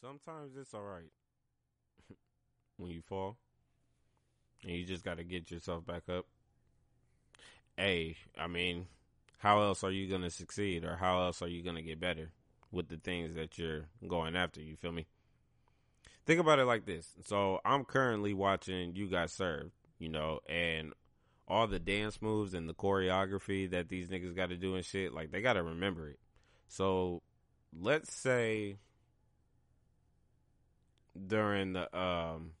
sometimes it's all right when you fall and you just got to get yourself back up. Hey, I mean, how else are you going to succeed or how else are you going to get better with the things that you're going after? You feel me? Think about it like this. So I'm currently watching You Got Served, you know, and all the dance moves and the choreography that these niggas got to do and shit, like they got to remember it. So let's say during the um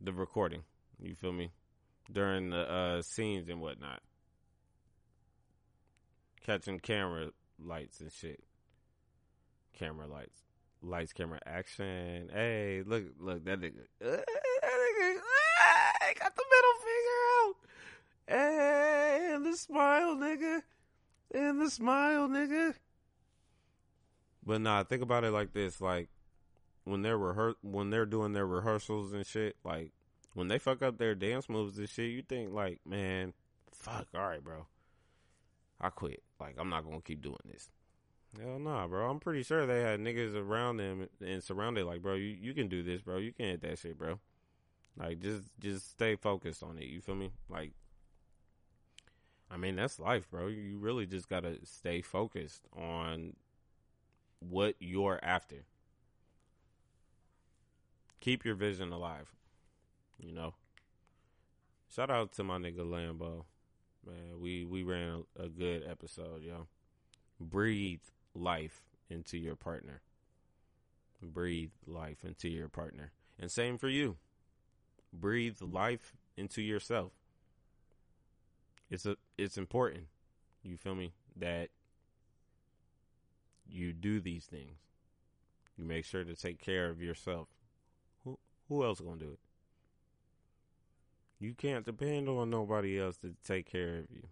the recording, you feel me? During the uh scenes and whatnot. Catching camera lights and shit. Camera lights. Lights, camera, action. Hey, look, look, that nigga. Uh, that nigga uh, got the middle finger out. Hey, and the smile, nigga. And the smile, nigga. But nah, think about it like this: like when they're rehear- when they're doing their rehearsals and shit, like when they fuck up their dance moves and shit, you think like, man, fuck, all right, bro, I quit. Like I'm not gonna keep doing this. Hell nah, bro. I'm pretty sure they had niggas around them and surrounded. Like, bro, you, you can do this, bro. You can hit that shit, bro. Like, just just stay focused on it. You feel me? Like, I mean, that's life, bro. You really just gotta stay focused on what you're after. Keep your vision alive. You know. Shout out to my nigga Lambo. Man, we we ran a, a good episode, yo. Breathe life into your partner. Breathe life into your partner. And same for you. Breathe life into yourself. It's a it's important. You feel me? That you do these things. You make sure to take care of yourself. Who else gonna do it? You can't depend on nobody else to take care of you.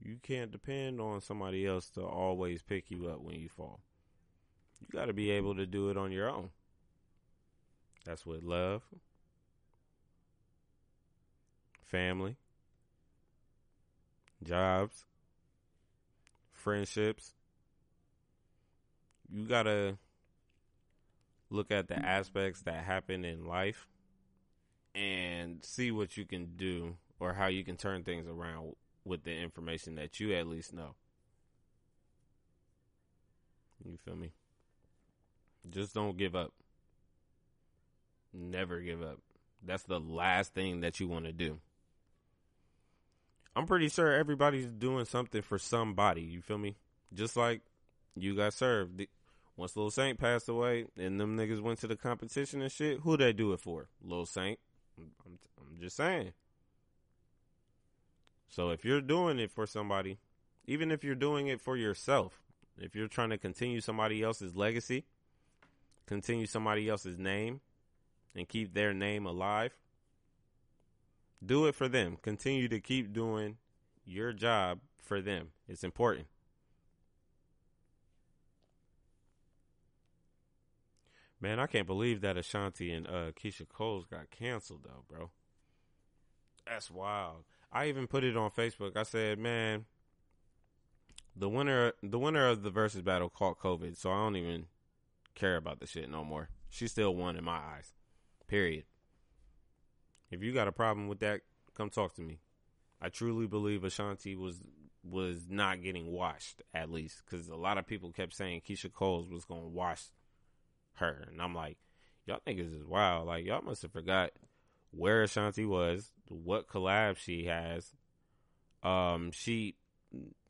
You can't depend on somebody else to always pick you up when you fall. You got to be able to do it on your own. That's what love, family, jobs, friendships. You got to look at the mm-hmm. aspects that happen in life and see what you can do or how you can turn things around with the information that you at least know. You feel me? Just don't give up. Never give up. That's the last thing that you want to do. I'm pretty sure everybody's doing something for somebody. You feel me? Just like you got served. Once Lil Saint passed away and them niggas went to the competition and shit, who they do it for? Lil Saint. I'm, I'm, I'm just saying. So if you're doing it for somebody, even if you're doing it for yourself, if you're trying to continue somebody else's legacy, continue somebody else's name, and keep their name alive, do it for them. Continue to keep doing your job for them. It's important. Man, I can't believe that Ashanti and uh, Keyshia Coles got canceled though, bro. That's wild. I even put it on Facebook. I said, man, the winner, the winner of the Verzuz battle caught COVID, so I don't even care about the shit no more. She still won in my eyes. Period. If you got a problem with that, come talk to me. I truly believe Ashanti was was not getting washed at least because a lot of people kept saying Keyshia Coles was gonna wash her, and I'm like, y'all niggas is wild. Like y'all must have forgot where Ashanti was, what collab she has. Um, she,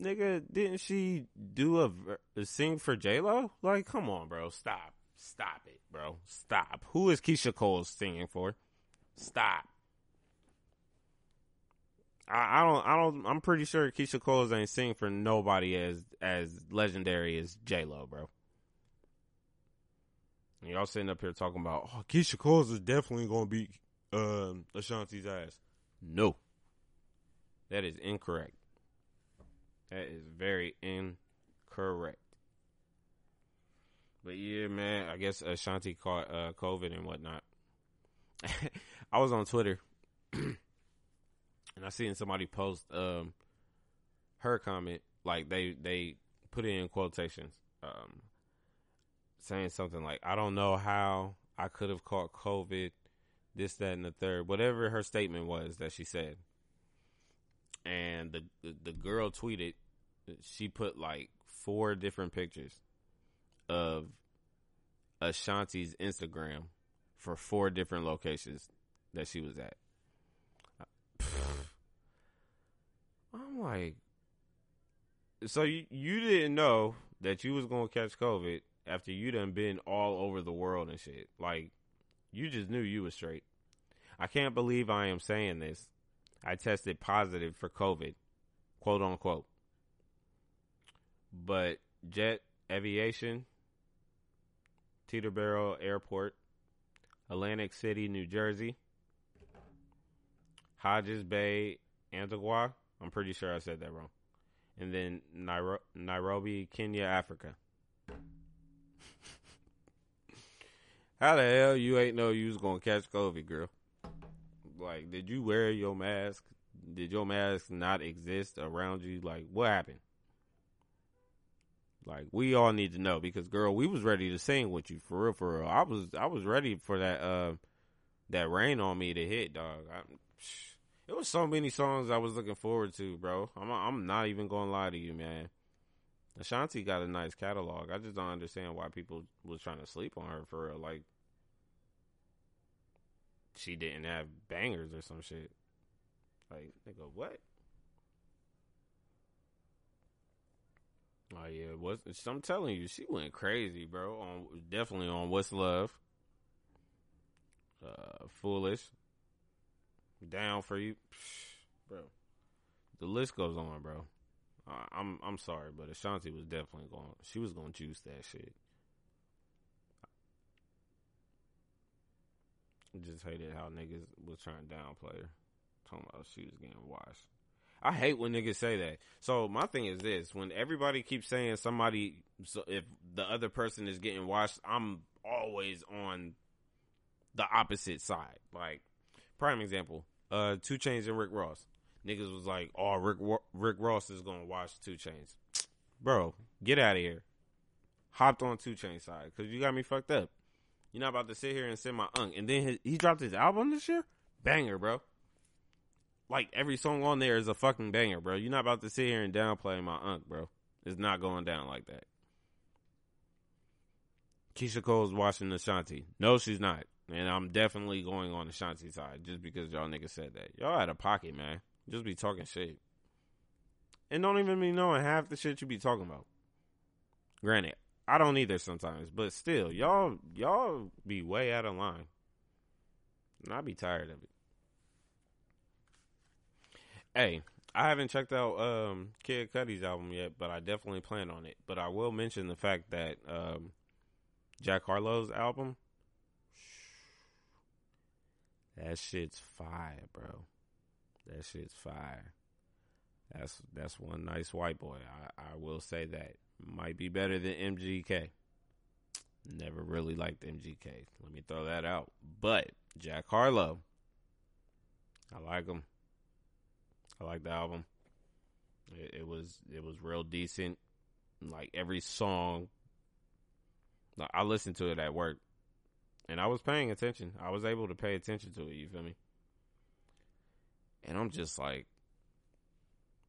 nigga, didn't she do a, a sing for J Lo? Like, come on, bro, stop, stop it, bro, stop. Who is Keyshia Cole singing for? Stop. I, I don't, I don't. I'm pretty sure Keyshia Cole ain't sing for nobody as as legendary as J Lo, bro. And y'all sitting up here talking about, oh, Keyshia Cole is definitely gonna be um, Ashanti's ass. No. That is incorrect. That is very incorrect. But yeah, man, I guess Ashanti caught uh, COVID and whatnot. I was on Twitter and I seen somebody post um, her comment like they they put it in quotations. Um, saying something like, "I don't know how I could have caught COVID." This, that, and the third, whatever her statement was that she said, and the the, girl tweeted, she put like four different pictures of Ashanti's Instagram for four different locations that she was at. I'm like, so you you didn't know that you was gonna catch COVID after you done been all over the world and shit. Like, you just knew you was straight. I can't believe I am saying this. I tested positive for COVID, quote unquote. But Jet Aviation, Teterboro Airport, Atlantic City, New Jersey, Hodges Bay, Antigua. I'm pretty sure I said that wrong. And then Nairobi, Kenya, Africa. How the hell you ain't know you was gonna catch COVID, girl? Like, did you wear your mask? Did your mask not exist around you? Like, what happened? Like, we all need to know because, girl, we was ready to sing with you for real, for real. I was, I was ready for that, uh, that rain on me to hit, dog. I, it was so many songs I was looking forward to, bro. I'm, I'm not even gonna lie to you, man. Ashanti got a nice catalog. I just don't understand why people was trying to sleep on her for real. Like she didn't have bangers or some shit. Like nigga, what? Oh yeah, what? I'm telling you, she went crazy, bro. On definitely on what's love. Uh, foolish. Down for you, bro. The list goes on, bro. Uh, I'm I'm sorry, but Ashanti was definitely going. She was going to juice that shit. Just hated how niggas was trying to downplay her, talking about she was getting washed. I hate when niggas say that. So my thing is this: when everybody keeps saying somebody, so if the other person is getting washed, I'm always on the opposite side. Like prime example, uh, 2 Chainz and Rick Ross niggas was like, "Oh, Rick Rick Ross is gonna watch 2 Chainz." Bro, get out of here. Hopped on 2 Chainz side because you got me fucked up. You're not about to sit here and send my unk. And then his, he dropped his album this year, banger, bro. Like every song on there is a fucking banger, bro. You're not about to sit here and downplay my unk, bro. It's not going down like that. Keyshia Cole's watching Ashanti. No, she's not. And I'm definitely going on Ashanti's side just because y'all niggas said that. Y'all out of pocket, man. Just be talking shit. And don't even be knowing half the shit you be talking about. Granted, I don't either sometimes, but still, y'all y'all be way out of line. And I be tired of it. Hey, I haven't checked out um, Kid Cudi's album yet, but I definitely plan on it. But I will mention the fact that um, Jack Harlow's album, that shit's fire, bro. That shit's fire. That's that's one nice white boy. I, I will say that might be better than MGK. Never really liked MGK. Let me throw that out. But Jack Harlow, I like him. I like the album. It, it was it was real decent. Like every song, I listened to it at work, and I was paying attention. I was able to pay attention to it. You feel me? and I'm just like,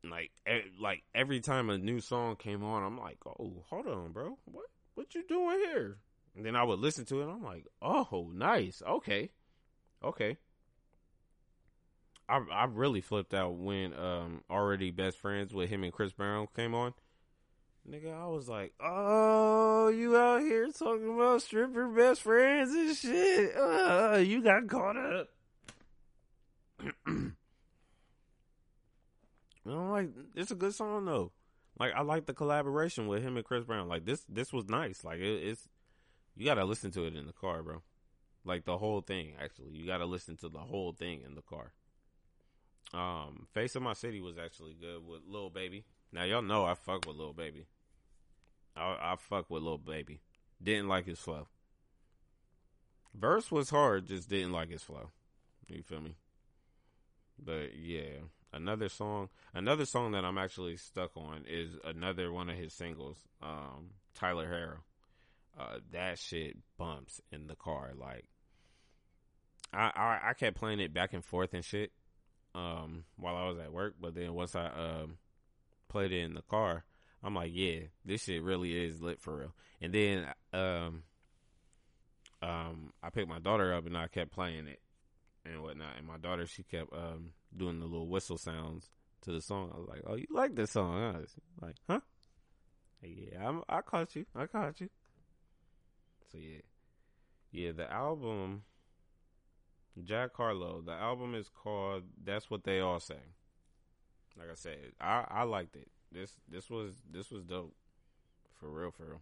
like, like every time a new song came on, I'm like, oh, hold on, bro, what, what you doing here? And then I would listen to it, I'm like, oh, nice, okay, okay. I I really flipped out when um already best friends with him and Chris Brown came on. Nigga, I was like, oh, you out here talking about stripper best friends and shit. Uh, you got caught up. I'm like, it's a good song though. Like I like the collaboration with him and Chris Brown. Like this, this was nice. Like it, it's, you gotta listen to it in the car, bro. Like the whole thing. Actually, you gotta listen to the whole thing in the car. Um, Face of My City was actually good with Lil Baby. Now y'all know I fuck with Lil Baby. I, I fuck with Lil Baby. Didn't like his flow. Verse was hard, just didn't like his flow. You feel me? But yeah, another song, another song that I'm actually stuck on is another one of his singles, um, Tyler Herro. uh, that shit bumps in the car. Like, I, I I kept playing it back and forth and shit, um, while I was at work. But then once I um played it in the car, I'm like, yeah, this shit really is lit for real. And then um um I picked my daughter up and I kept playing it and whatnot. And my daughter she kept um doing the little whistle sounds to the song. I was like, oh, you like this song? Huh? Like, huh? Yeah, I'm, I caught you. I caught you. So yeah, yeah. The album, Jack Harlow. The album is called "That's What They All Say." Like I said, I I liked it. This this was this was dope, for real, for real.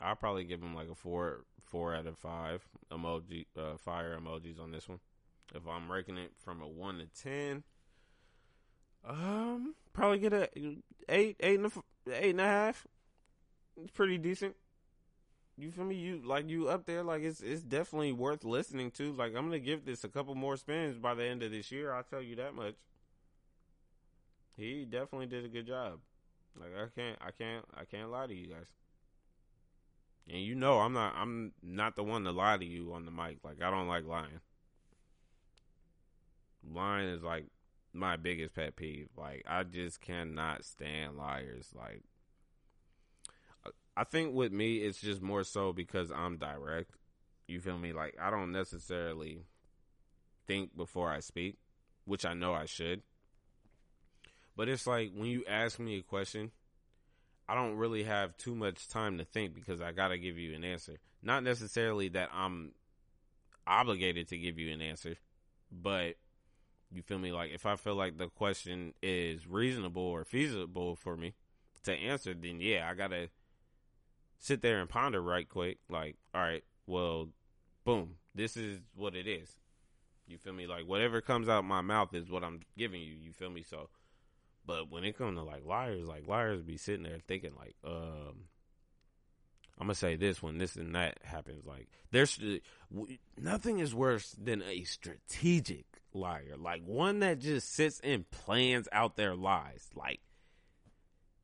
I'll probably give him like a four four out of five emoji uh, fire emojis on this one. If I'm ranking it from a one to ten, um, probably get a eight, eight and a, eight and a half. It's pretty decent. You feel me? You like you up there? Like it's it's definitely worth listening to. Like I'm gonna give this a couple more spins by the end of this year. I'll tell you that much. He definitely did a good job. Like I can't, I can't, I can't lie to you guys. And you know, I'm not, I'm not the one to lie to you on the mic. Like I don't like lying. Lying is like my biggest pet peeve. Like I just cannot stand liars. Like I think with me, it's just more so because I'm direct. You feel me? Like I don't necessarily think before I speak, which I know I should. But it's like when you ask me a question, I don't really have too much time to think because I got to give you an answer. Not necessarily that I'm obligated to give you an answer, but you feel me? Like if I feel like the question is reasonable or feasible for me to answer, then yeah, I got to sit there and ponder right quick. Like, all right, well, boom, this is what it is. You feel me? Like whatever comes out my mouth is what I'm giving you. You feel me? So but when it comes to like liars, like liars be sitting there thinking like, um, I'm gonna say this when this and that happens. Like there's nothing is worse than a strategic liar, like one that just sits and plans out their lies, like.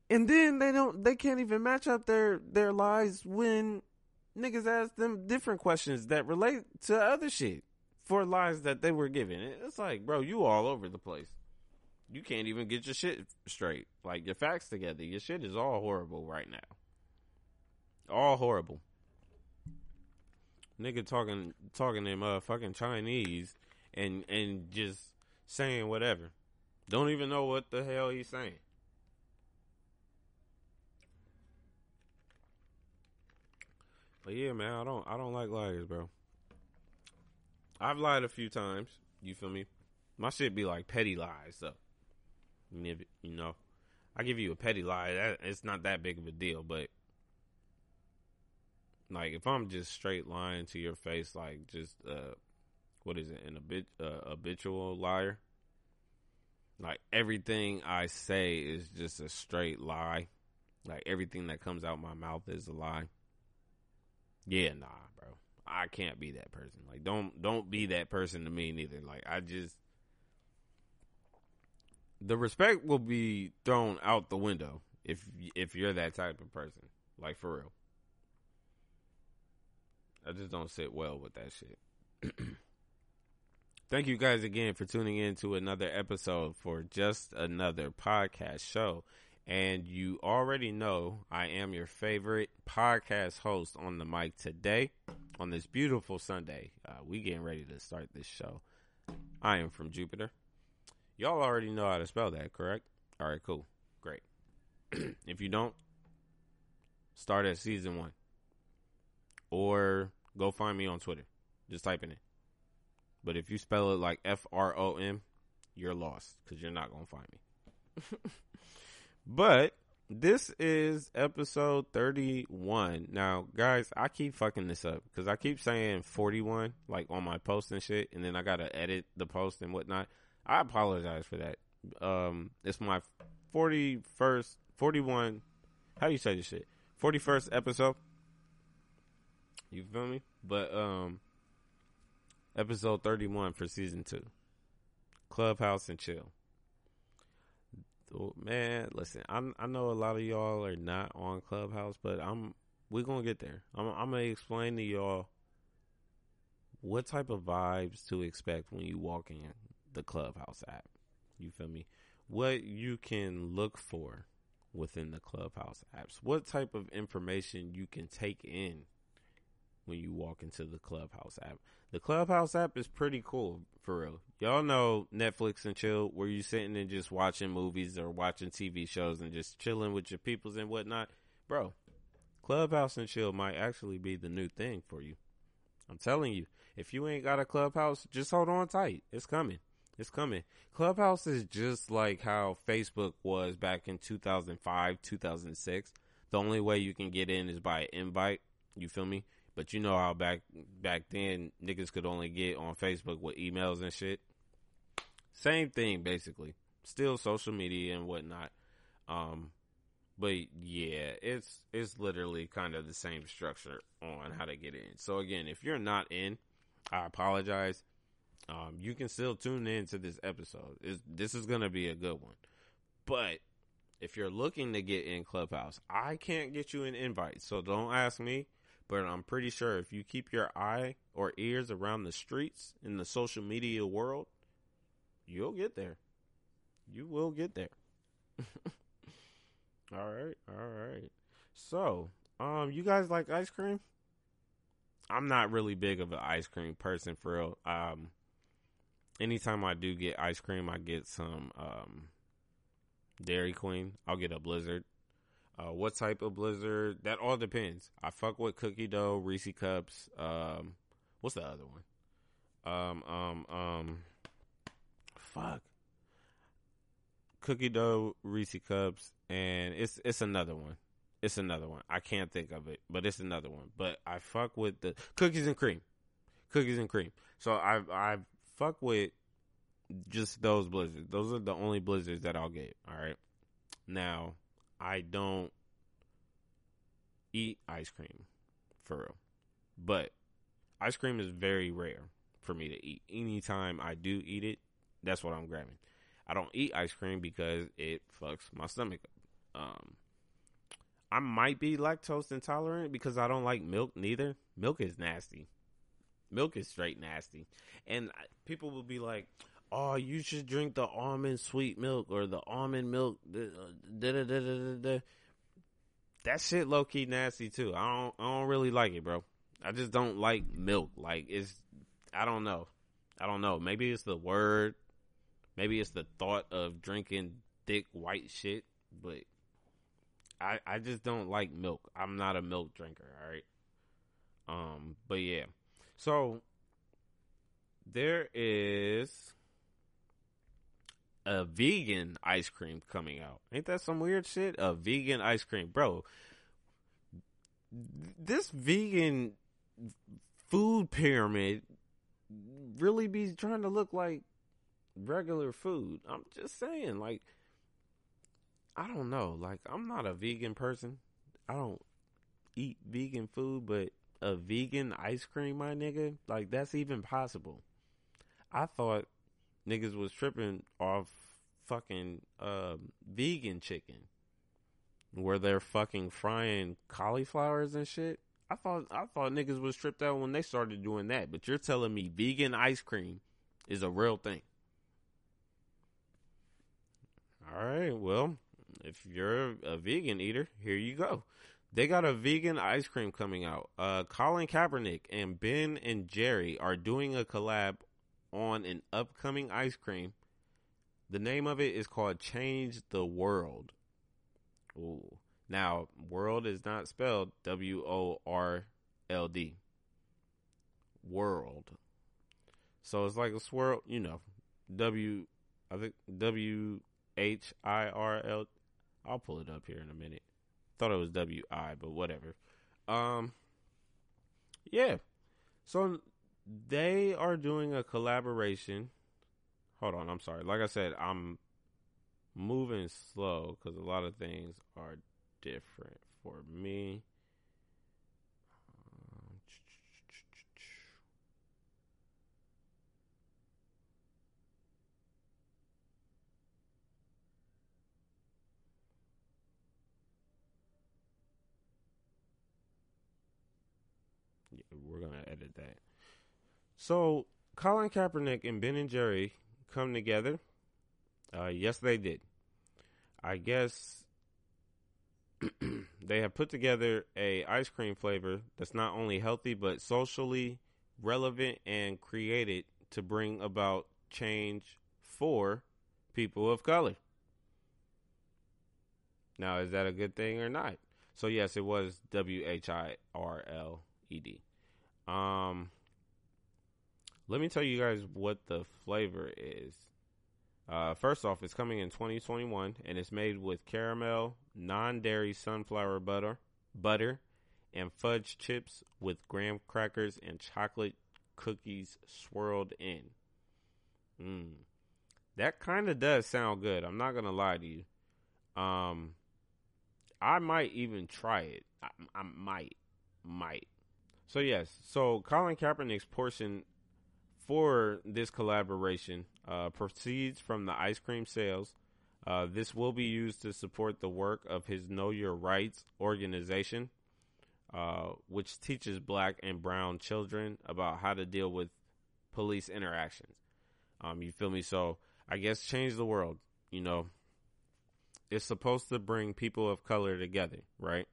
And then they don't, they can't even match up their their lies when niggas ask them different questions that relate to other shit for lies that they were given. It's like, bro, you all over the place you can't even get your shit straight. Like your facts together. Your shit is all horrible right now. All horrible. Nigga talking talking in motherfucking Chinese and and just saying whatever. Don't even know what the hell he's saying. But yeah, man, I don't I don't like liars, bro. I've lied a few times. You feel me? My shit be like petty lies, though. You know, I give you a petty lie. That it's not that big of a deal, but like if I'm just straight lying to your face, like just uh, what is it, an habit, uh, habitual liar? Like everything I say is just a straight lie. Like everything that comes out my mouth is a lie. Yeah, nah, bro. I can't be that person. Like don't don't be that person to me neither. Like I just the respect will be thrown out the window if if you're that type of person. Like for real. I just don't sit well with that shit. Thank you guys again for tuning in to another episode for just another podcast show. And you already know I am your favorite podcast host on the mic today on this beautiful Sunday. Uh, we getting ready to start this show. I am from Jupiter. Y'all already know how to spell that, correct? All right, cool. Great. if you don't, start at season one. Or go find me on Twitter. Just type in it. But if you spell it like F R O M, you're lost because you're not going to find me. but this is episode 31. Now, guys, I keep fucking this up because I keep saying 41 like on my post and shit, and then I got to edit the post and whatnot. I apologize for that. Um, it's my 41st, 41, how do you say this shit? 41st episode. You feel me? But, um, episode 31 for season two. Clubhouse and chill. Oh, man, listen, i I know a lot of y'all are not on Clubhouse, but I'm we're gonna get there. I'm, I'm gonna explain to y'all what type of vibes to expect when you walk in the Clubhouse app. You feel me? What you can look for within the Clubhouse apps. What type of information you can take in when you walk into the Clubhouse app. The Clubhouse app is pretty cool for real. Y'all know Netflix and chill where you sitting and just watching movies or watching TV shows and just chilling with your peoples and whatnot. Bro, Clubhouse and chill might actually be the new thing for you. I'm telling you, if you ain't got a Clubhouse, just hold on tight. It's coming. It's coming. Clubhouse is just like how Facebook was back in 2005, 2006. The only way you can get in is by invite. You feel me? But you know how back back then niggas could only get on Facebook with emails and shit. Same thing basically. Still social media and whatnot. Um, but yeah, it's it's literally kind of the same structure on how to get in. So again, if you're not in, I apologize. Um, you can still tune in to this episode. It's, this is gonna be a good one. But if you're looking to get in Clubhouse, I can't get you an invite. So don't ask me but I'm pretty sure if you keep your eye or ears around the streets in the social media world, you'll get there. You will get there. all right, all right. So, um, you guys like ice cream? I'm not really big of an ice cream person for real. Um, anytime I do get ice cream, I get some um Dairy Queen. I'll get a Blizzard. Uh, what type of blizzard? That all depends. I fuck with cookie dough, Reese cups. Um, what's the other one? Um, um, um, fuck. Cookie dough, Reese cups, and it's it's another one. It's another one. I can't think of it, but it's another one. But I fuck with the cookies and cream, cookies and cream. So I I fuck with just those blizzards. Those are the only blizzards that I'll get. All right. Now I don't eat ice cream for real. But ice cream is very rare for me to eat. Anytime I do eat it, that's what I'm grabbing. I don't eat ice cream because it fucks my stomach up. Um, I might be lactose intolerant because I don't like milk neither. Milk is nasty. Milk is straight nasty. And people will be like, oh, you should drink the almond sweet milk or the almond milk. Da, that shit low key nasty too. I don't, I don't really like it, bro. I just don't like milk. Like it's, I don't know. I don't know. Maybe it's the word. Maybe it's the thought of drinking thick white shit, but I, I just don't like milk. I'm not a milk drinker. All right. Um, but yeah. So there is a vegan ice cream coming out. Ain't that some weird shit? A vegan ice cream, bro. This vegan food pyramid really be trying to look like regular food. I'm just saying, like, I don't know. Like, I'm not a vegan person. I don't eat vegan food, but a vegan ice cream, my nigga, like, that's even possible. I thought niggas was tripping off fucking uh, vegan chicken where they're fucking frying cauliflowers and shit. I thought I thought niggas was tripped out when they started doing that, but you're telling me vegan ice cream is a real thing. All right, well, if you're a vegan eater, here you go. They got a vegan ice cream coming out. Uh, Colin Kaepernick and Ben and Jerry are doing a collab on an upcoming ice cream. The name of it is called Change the World. Ooh. Now, world is not spelled W O R L D. World. So it's like a swirl, you know, W, I think W H I R L. I'll pull it up here in a minute. Thought it was W I, but whatever. Um, yeah. So they are doing a collaboration. Hold on, I'm sorry. Like I said, I'm moving slow because a lot of things are different for me. Um, we're gonna edit that. So Colin Kaepernick and Ben and Jerry come together. Uh, yes, they did. I guess they have put together a ice cream flavor that's not only healthy but socially relevant and created to bring about change for people of color. Now, is that a good thing or not? So yes, it was W H I R L E D. Um, let me tell you guys what the flavor is. Uh, first off, it's coming in 2021 and it's made with caramel, non-dairy sunflower butter, butter, and fudge chips with graham crackers and chocolate cookies swirled in. Mmm. That kind of does sound good. I'm not gonna lie to you. Um, I might even try it. I, I might, might. So yes, so Colin Kaepernick's portion for this collaboration uh, proceeds from the ice cream sales. Uh, this will be used to support the work of his Know Your Rights organization, uh, which teaches black and brown children about how to deal with police interactions. Um, you feel me? So I guess change the world. You know, it's supposed to bring people of color together, right?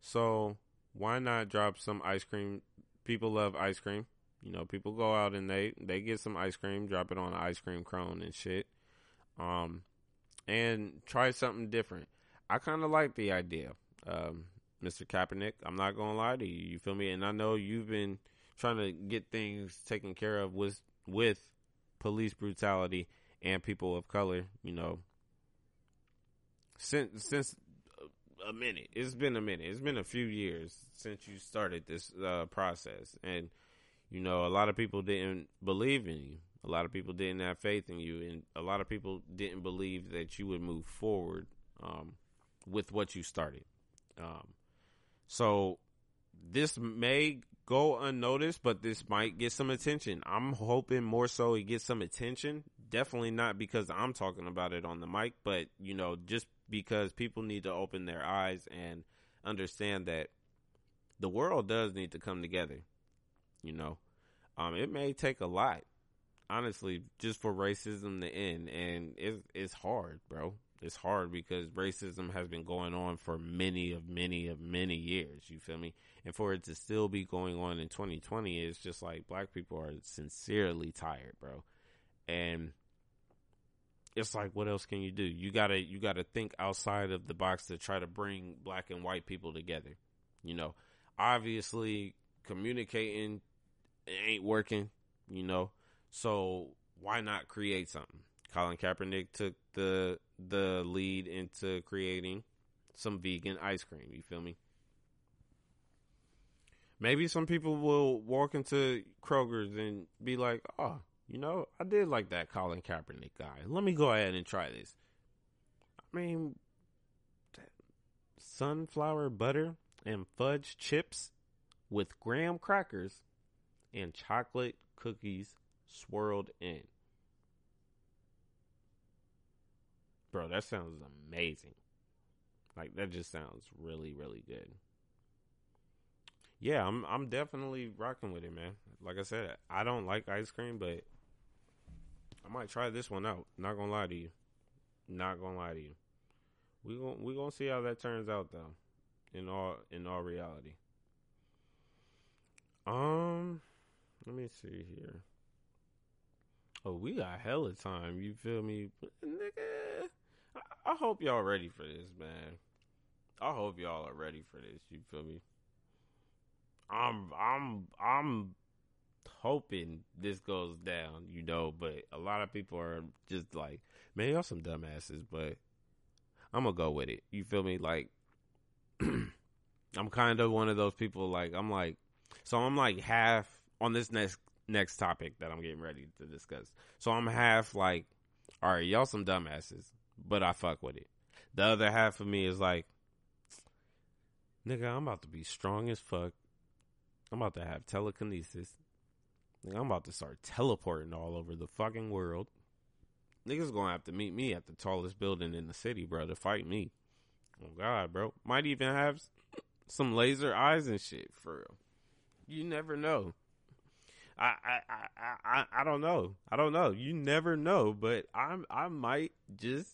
So why not drop some ice cream? People love ice cream. You know, people go out and they they get some ice cream, drop it on an ice cream cone and shit. Um, and try something different. I kind of like the idea, um, Mr. Kaepernick. I'm not gonna lie to you. You feel me? And I know you've been trying to get things taken care of with with police brutality and people of color. You know, since since a minute. It's been a minute. It's been a few years since you started this uh, process, and you know, a lot of people didn't believe in you. A lot of people didn't have faith in you, and a lot of people didn't believe that you would move forward um, with what you started. Um, so this may go unnoticed, but this might get some attention. I'm hoping more so it gets some attention. Definitely not because I'm talking about it on the mic, but you know, just because people need to open their eyes and understand that the world does need to come together. You know, um, it may take a lot, honestly, just for racism to end, and it's it's hard, bro. It's hard because racism has been going on for many of many of many years. You feel me? And for it to still be going on in 2020, it's just like black people are sincerely tired, bro. And it's like, what else can you do? You gotta you gotta think outside of the box to try to bring black and white people together. You know, obviously communicating ain't working, you know. So why not create something? Colin Kaepernick took the the lead into creating some vegan ice cream. You feel me? Maybe some people will walk into Kroger's and be like, "Oh, you know, I did like that Colin Kaepernick guy. Let me go ahead and try this." I mean, sunflower butter and fudge chips with graham crackers and chocolate cookies swirled in. Bro, that sounds amazing. Like that just sounds really, really good. Yeah, I'm I'm definitely rocking with it, man. Like I said, I don't like ice cream, but I might try this one out. Not gonna lie to you. Not gonna lie to you. We going we gonna see how that turns out though. In all in all reality. Um let me see here. Oh, we got hella time. You feel me, nigga? I, I hope y'all ready for this, man. I hope y'all are ready for this. You feel me? I'm, I'm, I'm hoping this goes down, you know. But a lot of people are just like, man, y'all some dumbasses. But I'm gonna go with it. You feel me? Like, I'm kind of one of those people. Like, I'm like, so I'm like half on this next next topic that I'm getting ready to discuss. So I'm half like, all right, y'all some dumbasses, but I fuck with it. The other half of me is like, nigga, I'm about to be strong as fuck. I'm about to have telekinesis. Nigga, I'm about to start teleporting all over the fucking world. Niggas gonna have to meet me at the tallest building in the city, bro, to fight me. Oh God, bro. Might even have some laser eyes and shit for real. You never know. I, I, I, I, don't know. I don't know. You never know, but I'm, I might just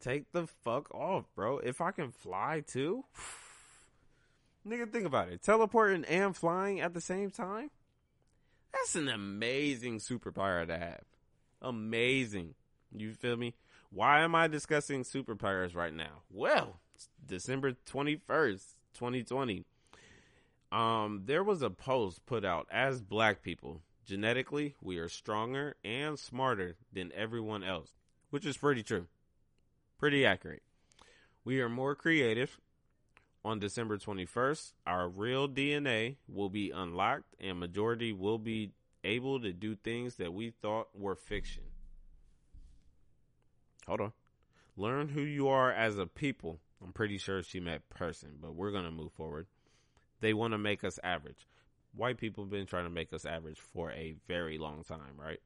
take the fuck off, bro. If I can fly too, nigga, think about it. Teleporting and flying at the same time. That's an amazing superpower to have. Amazing. You feel me? Why am I discussing superpowers right now? Well, December 21st, 2020. Um, there was a post put out as black people. Genetically, we are stronger and smarter than everyone else, which is pretty true. Pretty accurate. We are more creative. On December 21st, our real DNA will be unlocked and majority will be able to do things that we thought were fiction. Hold on. Learn who you are as a people. I'm pretty sure she meant person, but we're going to move forward. They want to make us average. White people have been trying to make us average for a very long time, right?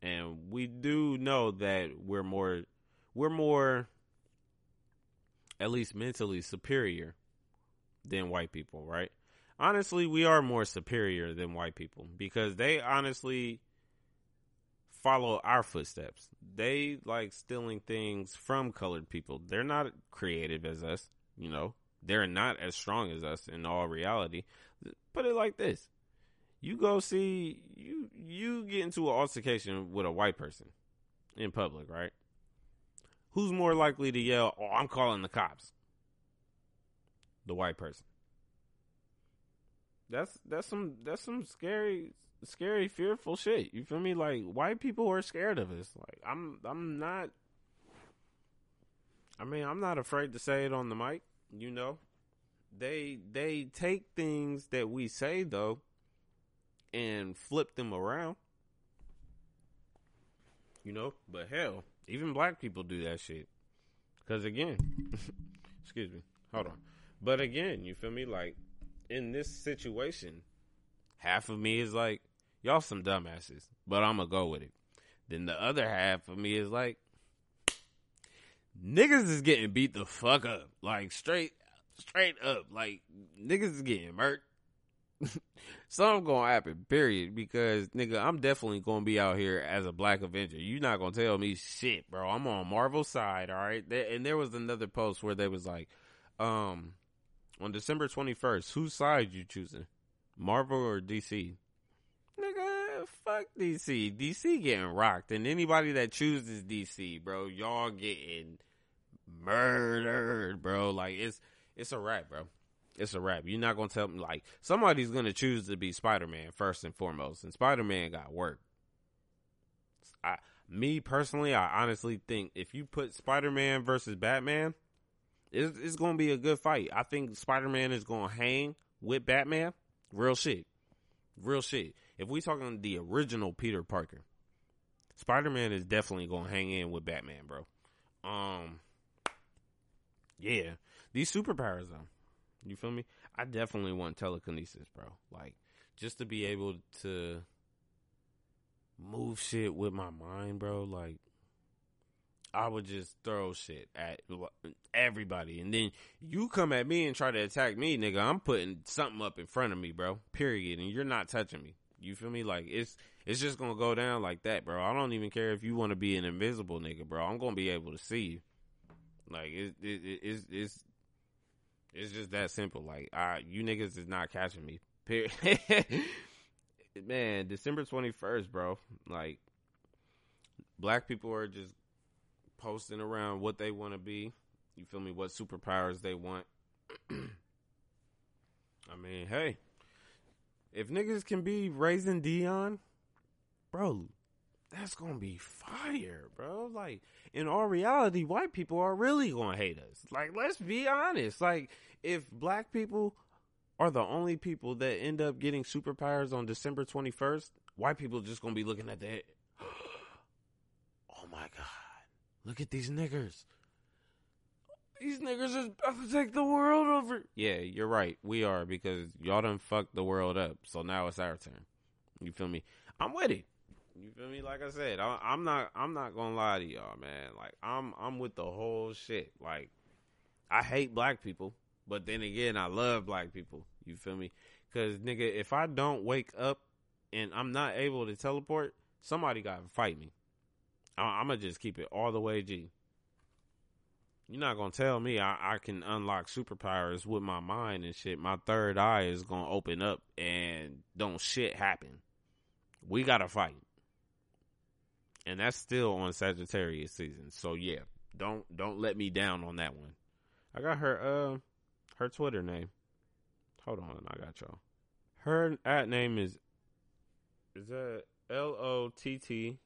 And we do know that we're more we're more at least mentally superior than white people, right? Honestly, we are more superior than white people because they honestly follow our footsteps. They like stealing things from colored people. They're not creative as us, you know. They're not as strong as us in all reality. Put it like this. You go see you you get into an altercation with a white person in public, right? Who's more likely to yell, "Oh, I'm calling the cops"? The white person. That's that's some that's some scary scary, fearful shit. You feel me? Like white people are scared of us. Like I'm I'm not I mean, I'm not afraid to say it on the mic, you know. They they take things that we say though and flip them around. You know, but hell, even black people do that shit. Cuz again, excuse me. Hold on. But again, you feel me like in this situation, half of me is like y'all some dumbasses, but I'm gonna go with it. Then the other half of me is like, niggas is getting beat the fuck up, like straight, straight up, like niggas is getting murked. Something gonna happen, period. Because nigga, I'm definitely gonna be out here as a Black Avenger. You're not gonna tell me shit, bro. I'm on Marvel side, all right. And there was another post where they was like, um, on December 21st, whose side you choosing, Marvel or DC? nigga, fuck DC. DC getting rocked, and anybody that chooses DC, bro, y'all getting murdered, bro. Like it's it's a wrap, bro. It's a wrap. You're not gonna tell me like somebody's gonna choose to be Spider Man first and foremost, and Spider Man got work. I, me personally, I honestly think if you put Spider Man versus Batman, it's, it's gonna be a good fight. I think Spider Man is gonna hang with Batman. Real shit. Real shit if we talking the original Peter Parker, Spider Man is definitely gonna hang in with Batman, bro. Um, yeah, these superpowers though, you feel me? I definitely want telekinesis, bro. Like just to be able to move shit with my mind, bro. Like I would just throw shit at everybody, and then you come at me and try to attack me, nigga. I'm putting something up in front of me, bro. Period, and you're not touching me. You feel me? Like it's it's just gonna go down like that, bro. I don't even care if you want to be an invisible nigga, bro. I'm gonna be able to see you. Like it, it, it it's it's it's just that simple. Like I, you niggas is not catching me. Man, December twenty first, bro. Like black people are just posting around what they want to be. You feel me? What superpowers they want. I mean, hey, if niggas can be raising Dion, bro, that's gonna be fire, bro. Like in all reality, white people are really gonna hate us. Like, let's be honest. Like, if black people are the only people that end up getting superpowers on December twenty first, white people just gonna be looking at that. oh my god, look at these niggers. These niggas is about to take the world over. Yeah, you're right. We are because y'all done fucked the world up. So now it's our turn. You feel me? I'm with it. You feel me? Like I said, I, I'm not. I'm not gonna lie to y'all, man. Like I'm. I'm with the whole shit. Like I hate black people, but then again, I love black people. You feel me? Because nigga, if I don't wake up and I'm not able to teleport, somebody got to fight me. I- I'm gonna just keep it all the way G. You're not gonna tell me I, I can unlock superpowers with my mind and shit. My third eye is gonna open up and don't shit happen. We gotta fight, and that's still on Sagittarius season. So yeah, don't don't let me down on that one. I got her uh her Twitter name. Hold on, I got y'all. Her at name is is that L O T T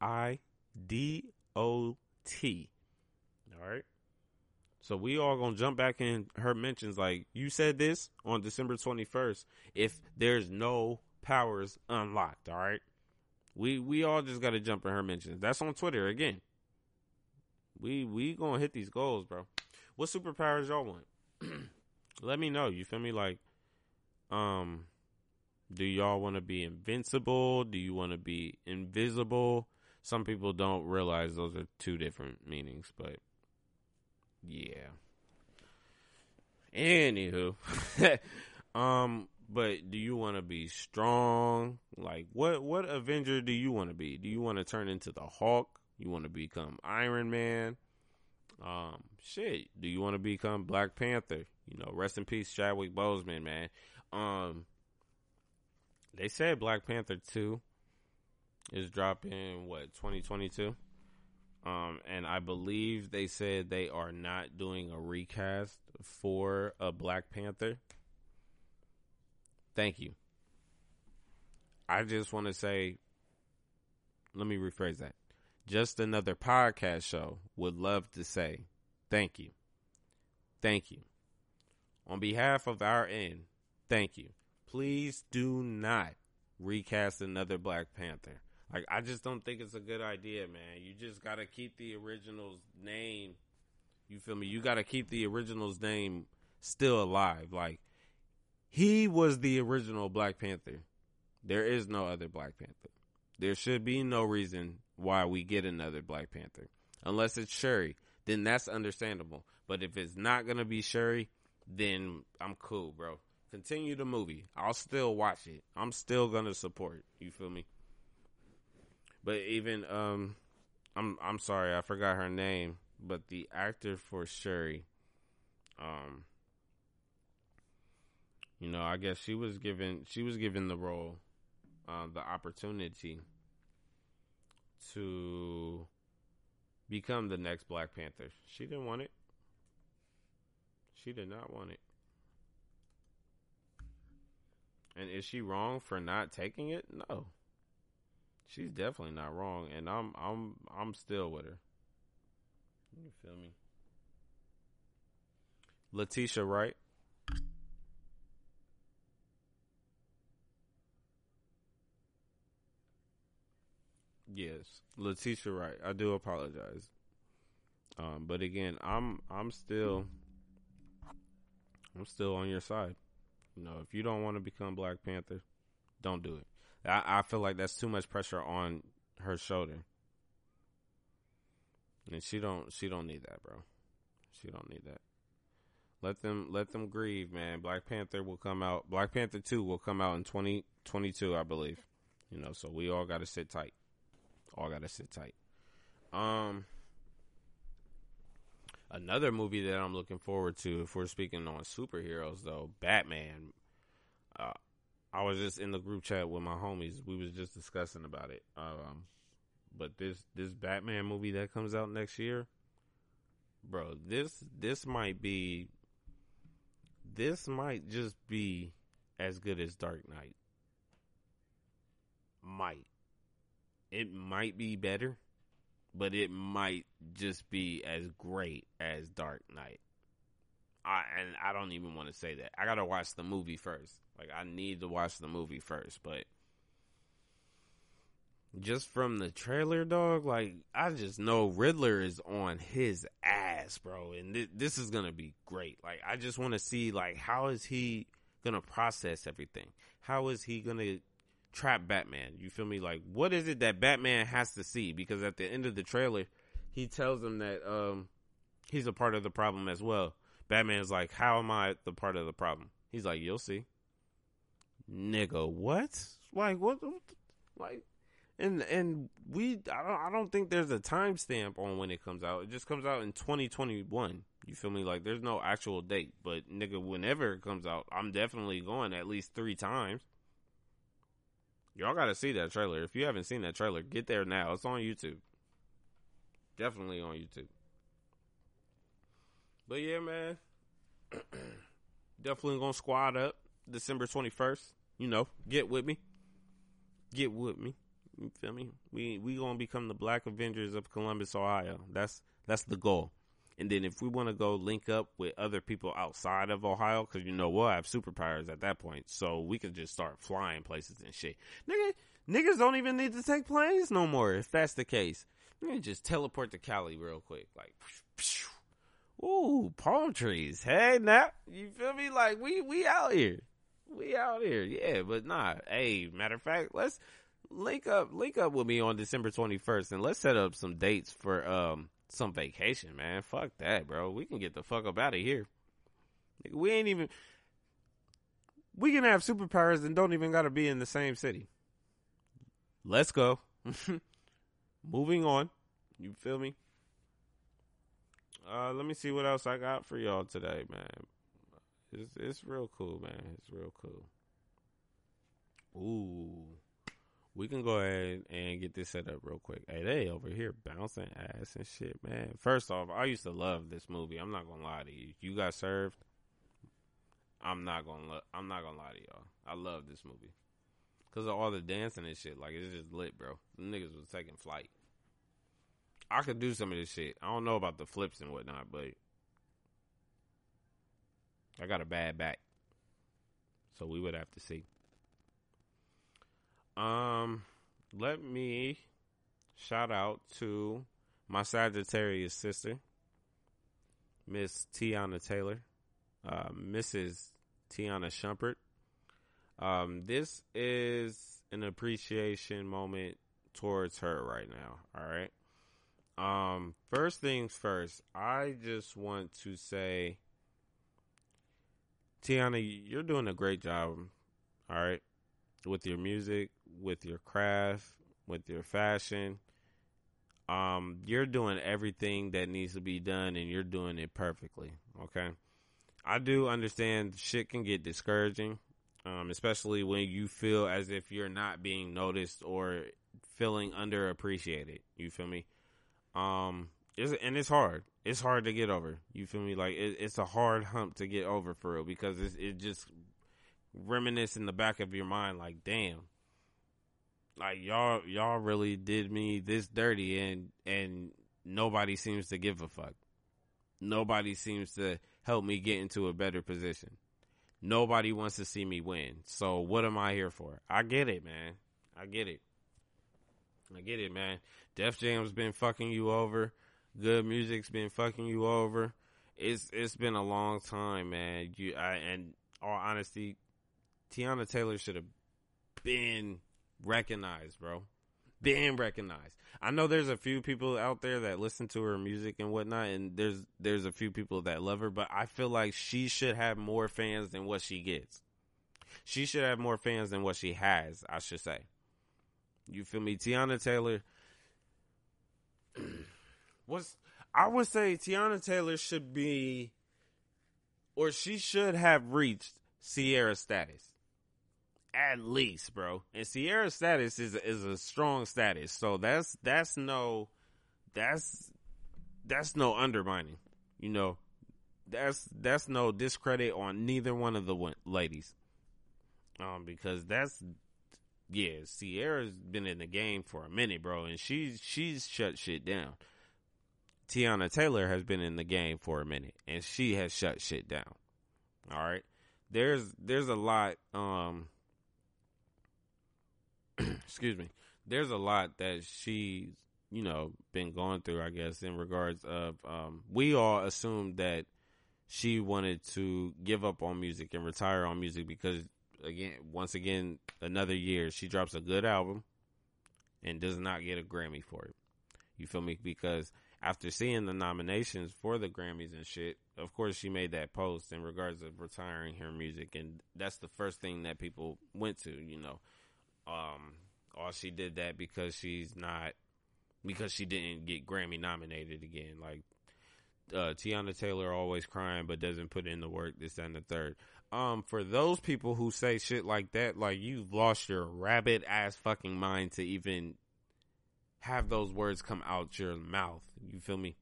I D O T. All right. So we all gonna jump back in her mentions like you said this on December twenty first. If there's no powers unlocked, all right. We we all just gotta jump in her mentions. That's on Twitter again. We we gonna hit these goals, bro. What superpowers y'all want? Let me know. You feel me? Like, um, do y'all want to be invincible? Do you want to be invisible? Some people don't realize those are two different meanings, but yeah. Anywho, um, but do you want to be strong? Like, what what Avenger do you want to be? Do you want to turn into the Hulk? You want to become Iron Man? Um, shit. Do you want to become Black Panther? You know, rest in peace, Chadwick Boseman, man. Um, they said Black Panther two is dropping what 2022. Um, and I believe they said they are not doing a recast for a Black Panther. Thank you. I just want to say, let me rephrase that. Just another podcast show would love to say thank you. Thank you. On behalf of our end, thank you. Please do not recast another Black Panther. Like I just don't think it's a good idea, man. You just gotta keep the original's name. You feel me? You gotta keep the original's name still alive. Like he was the original Black Panther. There is no other Black Panther. There should be no reason why we get another Black Panther. Unless it's Shuri, then that's understandable. But if it's not gonna be Shuri, then I'm cool, bro. Continue the movie. I'll still watch it. I'm still gonna support. You feel me? But even um I'm I'm sorry, I forgot her name, but the actor for Shuri um you know, I guess she was given she was given the role uh, the opportunity to become the next Black Panther. She didn't want it. She did not want it. And is she wrong for not taking it? No. She's definitely not wrong and I'm I'm I'm still with her. You feel me? Letitia Wright. Yes, Letitia Wright. I do apologize. Um, but again, I'm I'm still I'm still on your side. You know, if you don't want to become Black Panther, don't do it. I, I feel like that's too much pressure on her shoulder. And she don't she don't need that, bro. She don't need that. Let them let them grieve, man. Black Panther will come out. Black Panther 2 will come out in 2022, I believe. You know, so we all got to sit tight. All got to sit tight. Um another movie that I'm looking forward to if we're speaking on superheroes though, Batman. Uh I was just in the group chat with my homies. We was just discussing about it. Um, but this this Batman movie that comes out next year, bro, this this might be this might just be as good as Dark Knight. Might. It might be better, but it might just be as great as Dark Knight. I and I don't even want to say that. I gotta watch the movie first. Like I need to watch the movie first, but just from the trailer, dog, like I just know Riddler is on his ass, bro, and th- this is gonna be great. Like I just want to see, like, how is he gonna process everything? How is he gonna trap Batman? You feel me? Like, what is it that Batman has to see? Because at the end of the trailer, he tells him that um he's a part of the problem as well. Batman's like, "How am I the part of the problem?" He's like, "You'll see." Nigga, what? Like what? Like, and and we I don't I don't think there's a timestamp on when it comes out. It just comes out in 2021. You feel me? Like there's no actual date, but nigga, whenever it comes out, I'm definitely going at least three times. Y'all got to see that trailer. If you haven't seen that trailer, get there now. It's on YouTube. Definitely on YouTube. But yeah, man. Definitely gonna squad up December 21st. You know, get with me. Get with me. You feel me? We we gonna become the Black Avengers of Columbus, Ohio. That's that's the goal. And then if we want to go link up with other people outside of Ohio, because you know we'll have superpowers at that point, so we can just start flying places and shit. Nigga, niggas don't even need to take planes no more. If that's the case, you just teleport to Cali real quick, like. Ooh, palm trees. Hey, now you feel me? Like we we out here, we out here. Yeah, but nah. Hey, matter of fact, let's link up link up with me on December twenty first, and let's set up some dates for um some vacation, man. Fuck that, bro. We can get the fuck up out of here. We ain't even. We can have superpowers and don't even got to be in the same city. Let's go. Moving on. You feel me? Uh, let me see what else I got for y'all today, man. It's it's real cool, man. It's real cool. Ooh we can go ahead and get this set up real quick. Hey, they over here bouncing ass and shit, man. First off, I used to love this movie. I'm not gonna lie to you. You got served. I'm not gonna. Lo- I'm not gonna lie to y'all. I love this movie because of all the dancing and shit. Like it's just lit, bro. The niggas was taking flight. I could do some of this shit. I don't know about the flips and whatnot, but I got a bad back, so we would have to see. Um, let me shout out to my Sagittarius sister, Miss Teyana Taylor, uh, Mrs. Teyana Shumpert. Um, this is an appreciation moment towards her right now. All right. Um, first things first, I just want to say, Teyana, you're doing a great job. All right. With your music, with your craft, with your fashion. Um, you're doing everything that needs to be done and you're doing it perfectly. Okay. I do understand shit can get discouraging, um, especially when you feel as if you're not being noticed or feeling underappreciated. You feel me? Um, it's, and it's hard. It's hard to get over. You feel me? Like it, it's a hard hump to get over for real because it's, it just reminisce in the back of your mind like, damn, like y'all y'all really did me this dirty and and nobody seems to give a fuck. Nobody seems to help me get into a better position. Nobody wants to see me win. So what am I here for? I get it, man. I get it. I get it, man. Def Jam's been fucking you over. G.O.O.D. Music's been fucking you over. It's it's been a long time, man. You I and all honesty, Teyana Taylor should have been recognized, bro. Being recognized. I know there's a few people out there that listen to her music and whatnot, and there's there's a few people that love her, but I feel like she should have more fans than what she gets. She should have more fans than what she has, I should say. You feel me? Teyana Taylor was I would say Teyana Taylor should be or she should have reached Ciara status at least, bro. And Ciara status is is a strong status, so that's that's no that's that's no undermining. You know, that's that's no discredit on neither one of the ladies. Um, because that's yeah, Ciara's been in the game for a minute, bro, and she's she's shut shit down. Teyana Taylor has been in the game for a minute, and she has shut shit down. All right, there's there's a lot um excuse me, there's a lot that she's, you know, been going through, I guess, in regards of, um, we all assumed that she wanted to give up on music and retire on music because, again, once again, another year, she drops a good album and does not get a Grammy for it. You feel me? Because after seeing the nominations for the Grammys and shit, of course she made that post in regards of retiring her music and that's the first thing that people went to, you know Um, all she did that because she's not because she didn't get Grammy nominated again. Like uh, Teyana Taylor always crying but doesn't put in the work. This and the third. Um, for those people who say shit like that, like you've lost your rabbit ass fucking mind to even have those words come out your mouth. You feel me?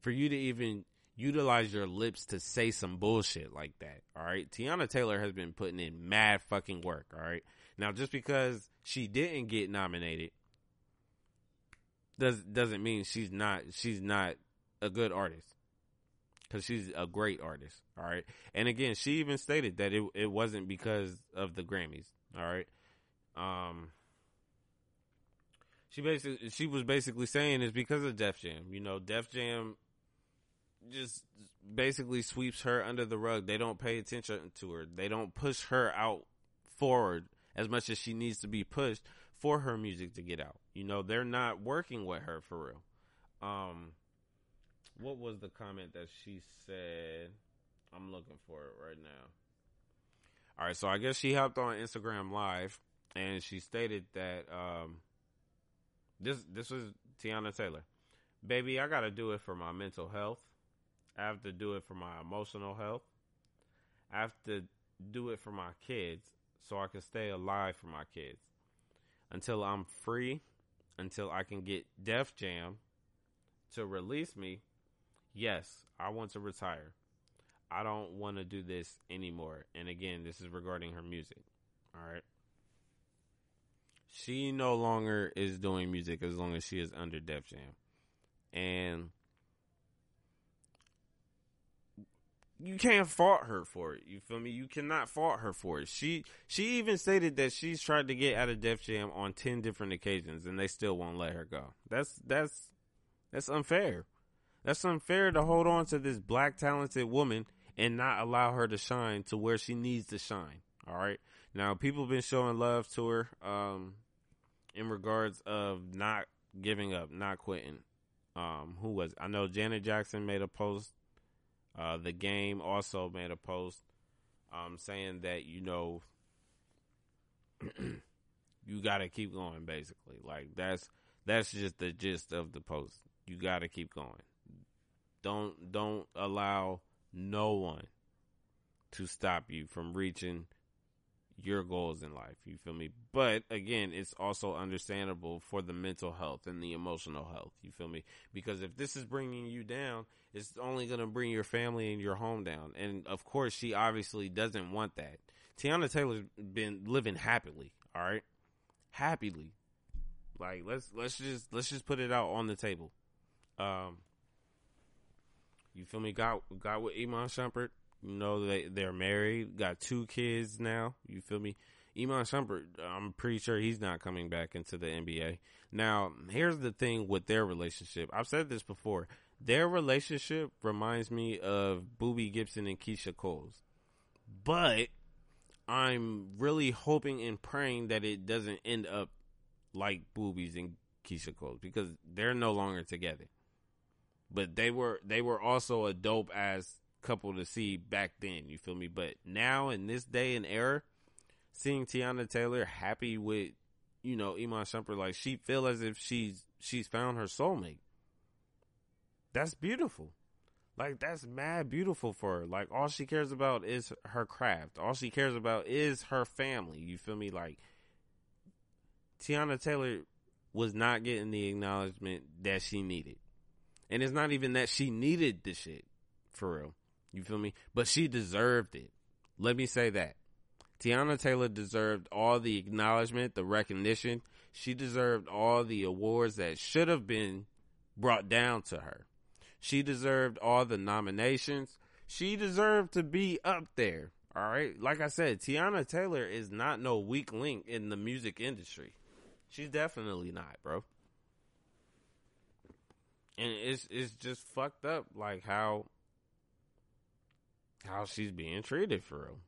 For you to even utilize your lips to say some bullshit like that. All right. Teyana Taylor has been putting in mad fucking work. All right. Now, just because she didn't get nominated does doesn't mean she's not she's not a good artist because she's a great artist. All right, and again, she even stated that it it wasn't because of the Grammys. All right, um, she basically she was basically saying it's because of Def Jam. You know, Def Jam just basically sweeps her under the rug. They don't pay attention to her. They don't push her out forward as much as she needs to be pushed for her music to get out. You know, they're not working with her for real. Um, what was the comment that she said? I'm looking for it right now. All right, so I guess she hopped on Instagram Live and she stated that um, this this was Teyana Taylor. Baby, I got to do it for my mental health. I have to do it for my emotional health. I have to do it for my kids so I can stay alive for my kids until I'm free, until I can get Def Jam to release me. Yes, I want to retire. I don't want to do this anymore. And again, this is regarding her music. All right. She no longer is doing music as long as she is under Def Jam. And you can't fault her for it. You feel me? You cannot fault her for it. She she even stated that she's tried to get out of Def Jam on ten different occasions and they still won't let her go. That's that's that's unfair. That's unfair to hold on to this black talented woman and not allow her to shine to where she needs to shine. All right. Now people have been showing love to her um in regards of not giving up, not quitting. Um who was I know Janet Jackson made a post uh, the game also made a post um, saying that you know you got to keep going. Basically, like that's that's just the gist of the post. You got to keep going. Don't don't allow no one to stop you from reaching your goals in life. You feel me? But again, it's also understandable for the mental health and the emotional health. You feel me? Because if this is bringing you down, it's only going to bring your family and your home down. And of course, she obviously doesn't want that. Teyana Taylor's been living happily. All right, happily. Like let's let's just let's just put it out on the table. Um, you feel me? Got got with Iman Shumpert you know, they, they're married, got two kids now. You feel me? Iman Shumpert, I'm pretty sure he's not coming back into the NBA. Now, here's the thing with their relationship. I've said this before. Their relationship reminds me of Boobie Gibson and Keyshia Cole's. But I'm really hoping and praying that it doesn't end up like Boobie's and Keyshia Cole's because they're no longer together. But they were they were also a dope ass couple to see back then. You feel me? But now in this day and era, seeing Teyana Taylor happy with you know Iman Shumpert, like she feel as if she's she's found her soulmate. That's beautiful. Like that's mad beautiful for her. Like all she cares about is her craft. All she cares about is her family. You feel me? Like Teyana Taylor was not getting the acknowledgement that she needed. And it's not even that she needed the shit for real. You feel me? But she deserved it. Let me say that. Teyana Taylor deserved all the acknowledgement, the recognition. She deserved all the awards that should have been brought down to her. She deserved all the nominations. She deserved to be up there. All right. Like I said, Teyana Taylor is not no weak link in the music industry. She's definitely not, bro. And it's it's just fucked up like how how she's being treated for real.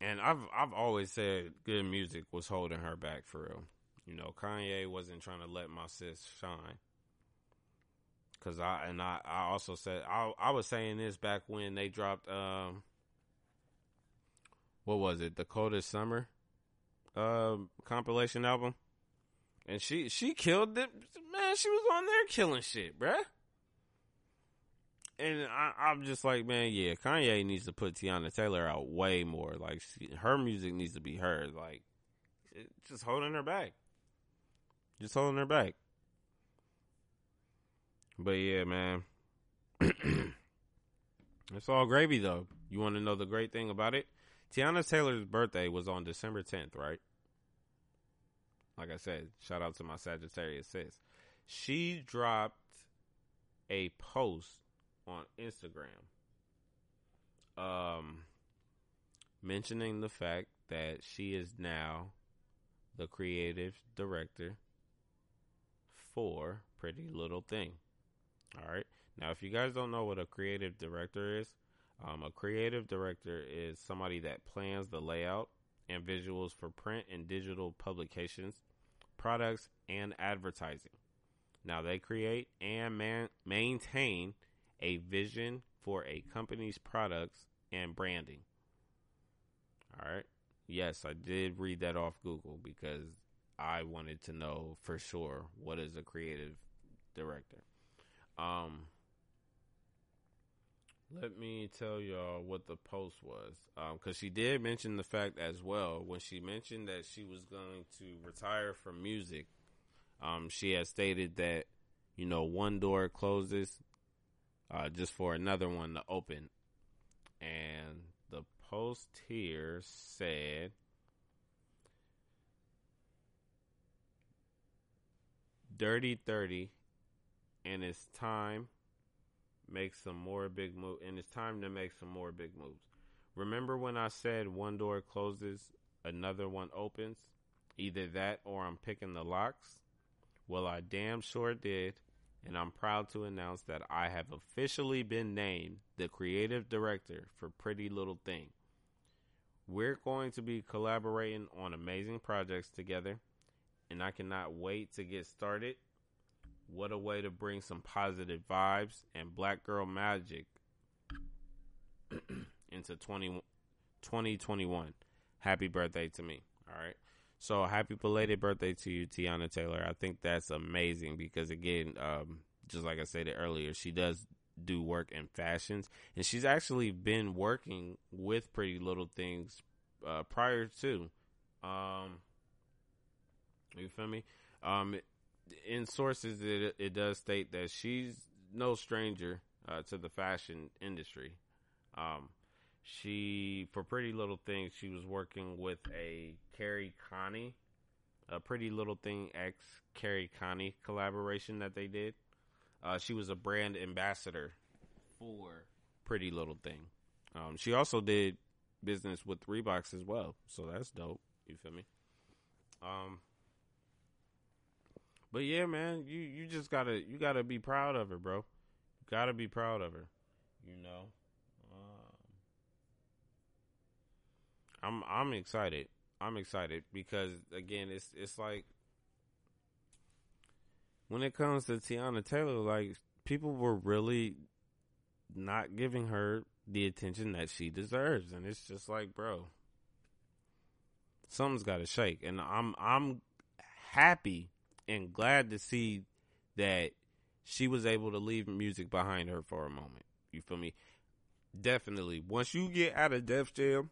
And I've I've always said G.O.O.D. Music was holding her back for real. You know, Kanye wasn't trying to let my sis shine. Cause I and I, I also said I I was saying this back when they dropped um what was it, the coldest summer? uh, compilation album, and she she killed it. Man, she was on there killing shit, bruh. And I, I'm just like, man, yeah, Kanye needs to put Teyana Taylor out way more. Like, she, her music needs to be heard. Like, just holding her back, just holding her back. But yeah, man. it's all gravy though. You want to know the great thing about it? Teyana Taylor's birthday was on December 10th, right? Like I said, shout out to my Sagittarius sis. She dropped a post on Instagram um mentioning the fact that she is now the creative director for Pretty Little Thing. All right. Now, if you guys don't know what a creative director is, um, a creative director is somebody that plans the layout and visuals for print and digital publications, products, and advertising. Now, they create and man- maintain a vision for a company's products and branding. All right. Yes, I did read that off Google because I wanted to know for sure what is a creative director. Um, let me tell y'all what the post was. Um, cause she did mention the fact as well when she mentioned that she was going to retire from music. Um, she has stated that, you know, one door closes, uh, just for another one to open. And the post here said, Dirty 30 and it's time make some more big move and it's time to make some more big moves. Remember when I said one door closes, another one opens? Either that or I'm picking the locks? Well, I damn sure did, and I'm proud to announce that I have officially been named the creative director for Pretty Little Thing. We're going to be collaborating on amazing projects together, and I cannot wait to get started what a way to bring some positive vibes and black girl magic into 20, 2021. Happy birthday to me. All right. So happy belated birthday to you, Teyana Taylor. I think that's amazing because again, um, just like I said earlier, she does do work in fashions, and she's actually been working with Pretty Little Things uh, prior to. Um, you feel me? Um, in sources, it it does state that she's no stranger uh, to the fashion industry. Um, she for Pretty Little Things, she was working with a Carrie Connie, a Pretty Little Thing X Carrie Connie collaboration that they did. Uh, she was a brand ambassador for Pretty Little Thing. Um, she also did business with Reeboks as well, so that's dope. You feel me? Um, but yeah, man, you you just gotta you gotta be proud of her, bro. You gotta be proud of her. You know. I'm I'm excited. I'm excited because again, it's it's like when it comes to Teyana Taylor, like people were really not giving her the attention that she deserves, and it's just like, bro, something's got to shake, and I'm I'm happy and glad to see that she was able to leave music behind her for a moment. You feel me? Definitely. Once you get out of Def Jam,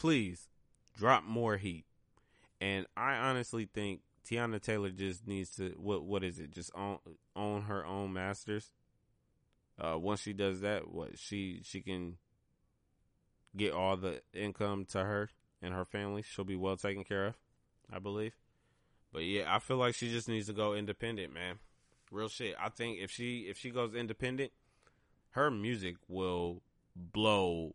please drop more heat. And I honestly think Teyana Taylor just needs to what what is it? Just own own her own masters. Uh, once she does that, what she she can get all the income to her and her family. She'll be well taken care of, I believe. But yeah, I feel like she just needs to go independent, man. Real shit. I think if she if she goes independent, her music will blow.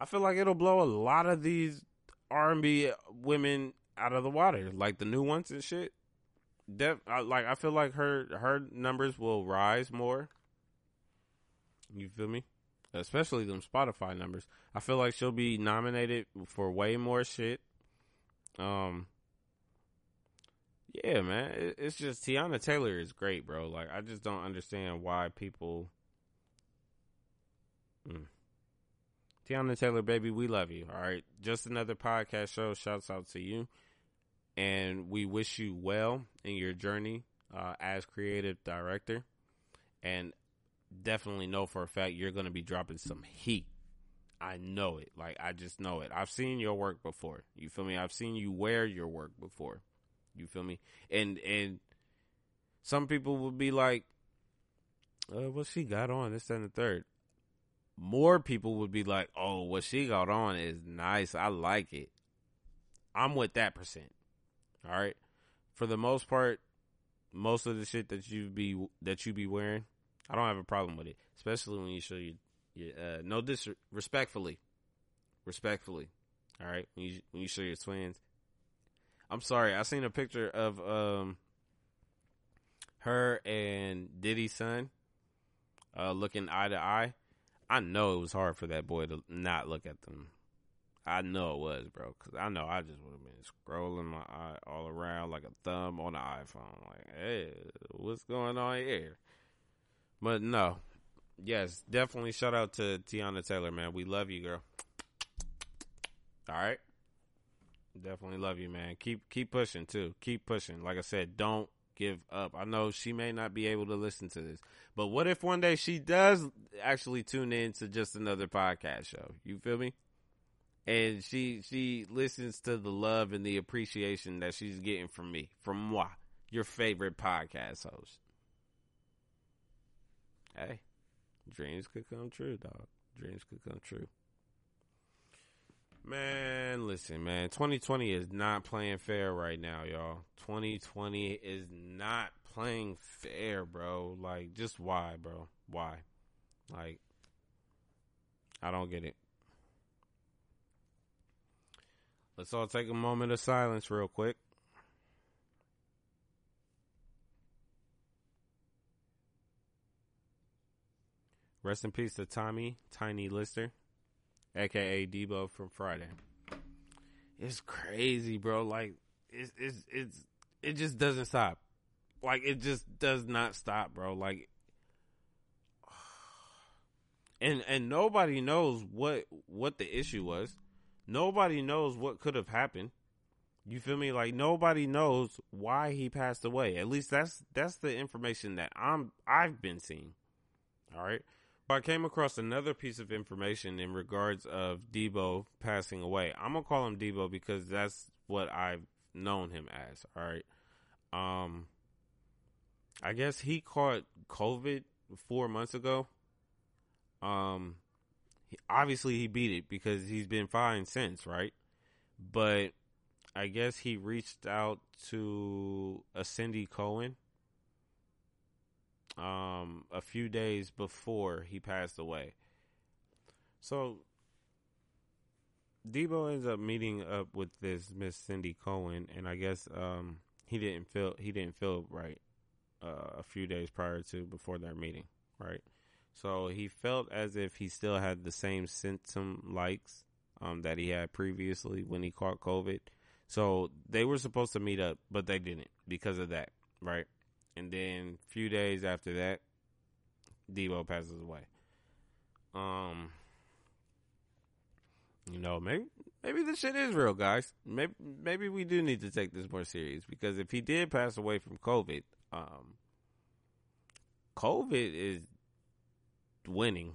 I feel like it'll blow a lot of these R and B women out of the water, like the new ones and shit. Def, I, like I feel like her her numbers will rise more. You feel me? Especially them Spotify numbers. I feel like she'll be nominated for way more shit. Um, yeah, man, it, it's just Teyana Taylor is great, bro. Like, I just don't understand why people. Mm. Teyana Taylor, baby, we love you. All right. Just another podcast show. Shouts out to you. And we wish you well in your journey uh, as creative director. And definitely know for a fact you're going to be dropping some heat. I know it. Like, I just know it. I've seen your work before. You feel me? I've seen you wear your work before. You feel me? And, and some people would be like, uh, what she got on this and the third more people would be like, "Oh, what she got on is nice. I like it." I'm with that percent. All right. For the most part, most of the shit that you be that you be wearing, I don't have a problem with it, especially when you show your, you uh, no disrespectfully, respectfully. All right, when you when you show your twins. I'm sorry, I seen a picture of um her and Diddy's son uh looking eye to eye I know it was hard for that boy to not look at them. I know it was, bro, because I know I just would have been scrolling my eye all around like a thumb on the iPhone. Like, hey, what's going on here? But no, yes, definitely shout out to Teyana Taylor, man. We love you, girl. All right, definitely love you, man. Keep keep pushing too. Keep pushing. Like I said, don't give up. I know she may not be able to listen to this, but what if one day she does actually tune in to just another podcast show? You feel me? And she she listens to the love and the appreciation that she's getting from me, from moi, your favorite podcast host. Hey, dreams could come true, dog. Dreams could come true. Man, listen, man. 2020 is not playing fair right now, y'all. 2020 is not playing fair, bro. Like, just why, bro? Why? Like, I don't get it. Let's all take a moment of silence, real quick. Rest in peace to Tommy, Tiny Lister aka Debo from Friday. It's crazy, bro. Like it's it's it's it just doesn't stop. Like it just does not stop, bro. Like and and nobody knows what what the issue was. Nobody knows what could have happened. You feel me? Like nobody knows why he passed away. At least that's that's the information that I'm I've been seeing. All right. I came across another piece of information in regards of Debo passing away. I'm gonna call him Debo because that's what I've known him as. All right. Um, I guess he caught COVID four months ago. Um, he, obviously he beat it because he's been fine since, right? But I guess he reached out to a Cindy Cowan um, a few days before he passed away. So Debo ends up meeting up with this Miss Cindy Cowan, and I guess um, he didn't feel he didn't feel right uh, a few days prior to before their meeting, right? So he felt as if he still had the same symptom likes um, that he had previously when he caught COVID. So they were supposed to meet up, but they didn't because of that, right? And then a few days after that, Debo passes away. Um, you know, maybe maybe this shit is real, guys. Maybe maybe we do need to take this more serious because if he did pass away from COVID, um, COVID is winning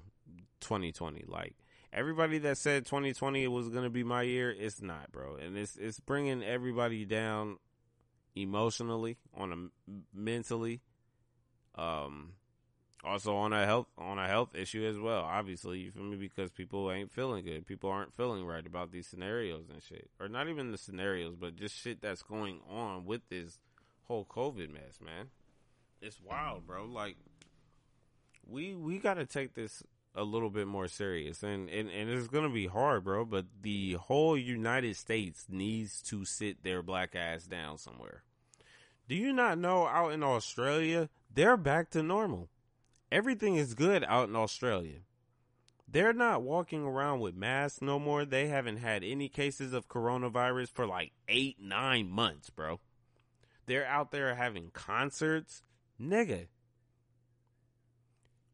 2020. Like everybody that said 2020 was to be my year, it's not, bro. And it's it's bringing everybody down emotionally, on a mentally, um, also on a health on a health issue as well. Obviously, you feel me because people ain't feeling good. People aren't feeling right about these scenarios and shit, or not even the scenarios, but just shit that's going on with this whole COVID mess, man. It's wild, bro. Like we we got to take this a little bit more serious. And, and and it's gonna be hard bro but the whole united states needs to sit their black ass down somewhere. Do you not know out in australia they're back to normal? Everything is good out in australia. They're not walking around with masks no more. They haven't had any cases of coronavirus for like eight nine months bro. They're out there having concerts. Nigga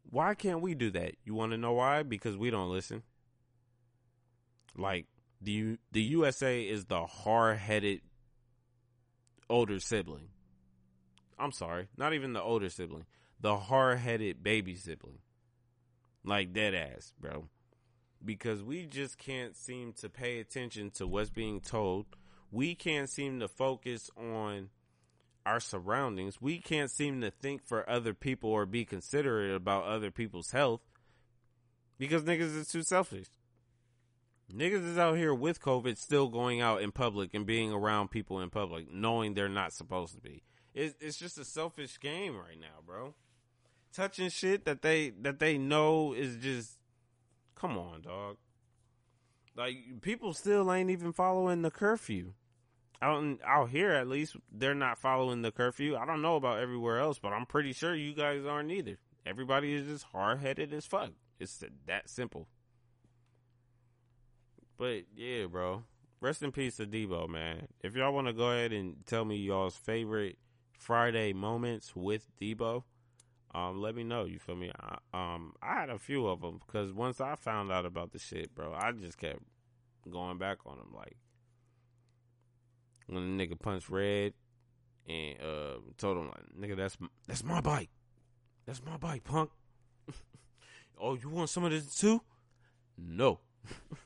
why can't we do that? You want to know why? Because we don't listen. Like the the USA is the hard headed older sibling. I'm sorry, not even the older sibling, the hard headed baby sibling. Like dead ass, bro. Because we just can't seem to pay attention to what's being told. We can't seem to focus on our surroundings. We can't seem to think for other people or be considerate about other people's health because niggas is too selfish. Niggas is out here with COVID still going out in public and being around people in public knowing they're not supposed to be. It's, it's just a selfish game right now, bro. Touching shit that they that they know is just come on, dog. Like people still ain't even following the curfew. Out in, out here, at least they're not following the curfew. I don't know about everywhere else, but I'm pretty sure you guys aren't either. Everybody is just hard headed as fuck. It's that simple. But yeah, bro. Rest in peace to Debo, man. If y'all want to go ahead and tell me y'all's favorite Friday moments with Debo, um, let me know. You feel me? I, um, I had a few of them because once I found out about the shit, bro, I just kept going back on them. Like when the nigga punched Red and uh, told him like, "Nigga, that's that's my bike. That's my bike, punk." oh, you want some of this too? No.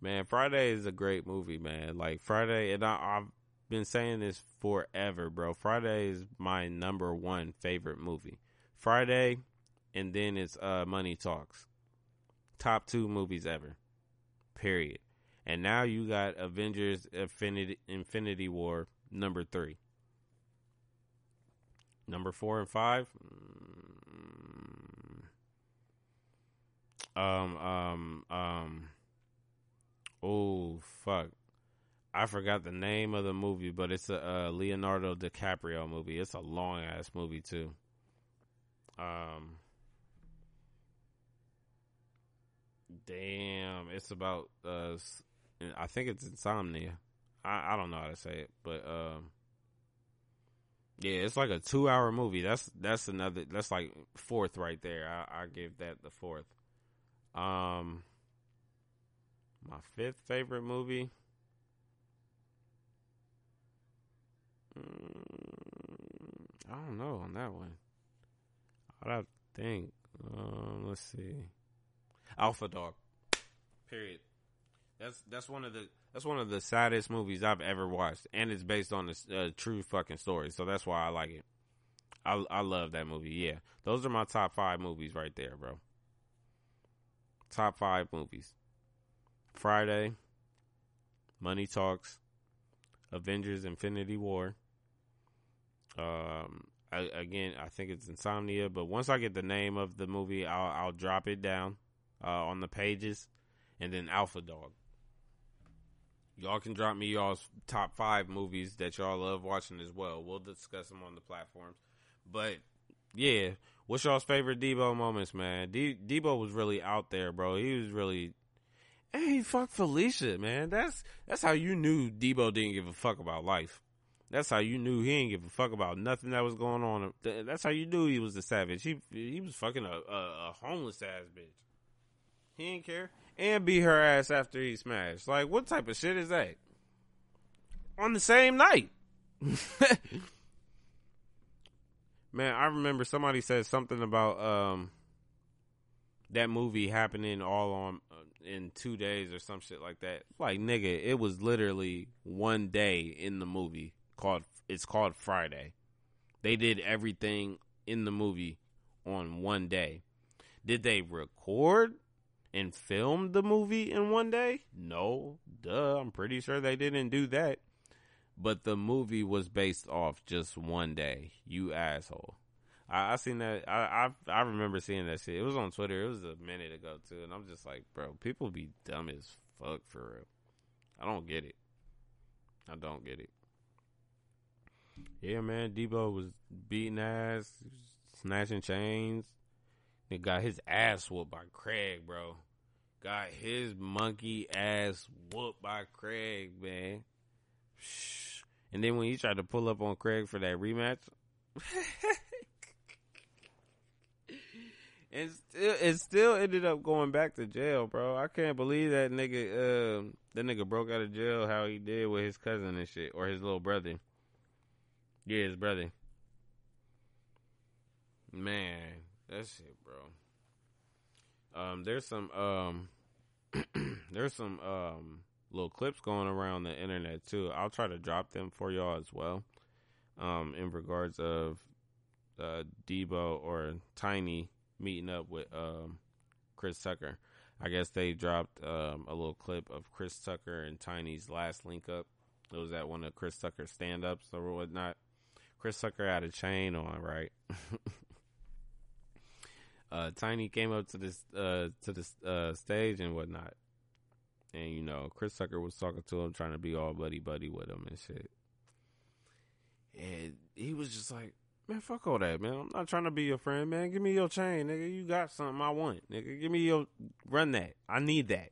man, Friday is a great movie, man. Like Friday, and I, I've been saying this forever, bro. Friday is my number one favorite movie. Friday, and then it's uh, Money Talks. Top two movies ever. Period. And now you got Avengers Infinity Infinity War number three. Number four and five. Mm. Um um um Oh fuck. I forgot the name of the movie, but it's a, a Leonardo DiCaprio movie. It's a long ass movie too. Um Damn, it's about uh I think it's insomnia. I, I don't know how to say it, but um, yeah, it's like a two hour movie. That's that's another. That's like fourth right there. I, I give that the fourth. Um, my fifth favorite movie. Mm, I don't know on that one. Have to think. Um, let's see. Alpha Dog. Period. That's that's one of the that's one of the saddest movies I've ever watched, and it's based on a true fucking story. So that's why I like it. I I love that movie. Yeah, those are my top five movies right there, bro. Top five movies: Friday, Money Talks, Avengers: Infinity War. Um, I, again, I think it's Insomnia, but once I get the name of the movie, I'll I'll drop it down uh, on the pages, and then Alpha Dog. Y'all can drop me y'all's top five movies that y'all love watching as well. We'll discuss them on the platforms. But yeah, what's y'all's favorite Debo moments, man? Debo was really out there, bro. He was really. Hey, fuck Felicia, man. That's that's how you knew Debo didn't give a fuck about life. That's how you knew he didn't give a fuck about nothing that was going on. That's how you knew he was a savage. He he was fucking a, a, a homeless ass bitch. He didn't care and beat her ass after he smashed. Like, what type of shit is that? On the same night. Man, I remember somebody said something about um that movie happening all on uh, in 2 days or some shit like that. Like, nigga, it was literally one day in the movie called it's called Friday. They did everything in the movie on one day. Did they record and filmed the movie in one day? No, duh. I'm pretty sure they didn't do that. But the movie was based off just one day. You asshole. I, I seen that. I, I I remember seeing that shit. It was on Twitter. It was a minute ago too, and I'm just like, bro, people be dumb as fuck for real. I don't get it. I don't get it. Yeah, man. Debo was beating ass, snatching chains. Got his ass whooped by Craig, bro. Got his monkey ass whooped by Craig, man. And then when he tried to pull up on Craig for that rematch, and still, it still ended up going back to jail, bro. I can't believe that nigga. Uh, that nigga broke out of jail how he did with his cousin and shit, or his little brother. Yeah, his brother. Man, that shit, bro. Um, there's some um, there's some um little clips going around the internet too. I'll try to drop them for y'all as well. Um, in regards of uh Debo or Tiny meeting up with um Chris Tucker. I guess they dropped um a little clip of Chris Tucker and Tiny's last link up. It was at one of Chris Tucker's stand ups or whatnot. Chris Tucker had a chain on, right? uh, Tiny came up to this uh, to the uh, stage and whatnot, and you know Chris Tucker was talking to him, trying to be all buddy buddy with him and shit. And he was just like, "Man, fuck all that, man. I'm not trying to be your friend, man. Give me your chain, nigga. You got something I want, nigga. Give me your run that. I need that."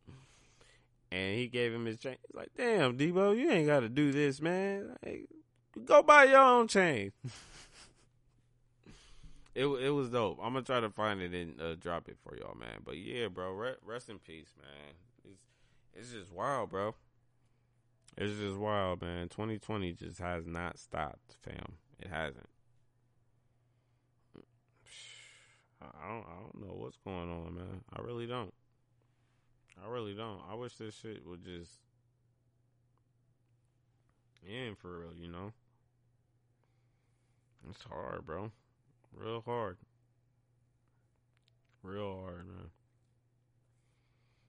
and he gave him his chain. He's like, "Damn, Debo, you ain't got to do this, man. Hey, Go buy your own chain. it it was dope. I'm gonna try to find it and uh, drop it for y'all, man. But yeah, bro, re- rest in peace, man. It's it's just wild, bro. It's just wild, man. 2020 just has not stopped, fam. It hasn't. I don't I don't know what's going on, man. I really don't. I really don't. I wish this shit would just end for real, you know. It's hard, bro. Real hard. Real hard, man.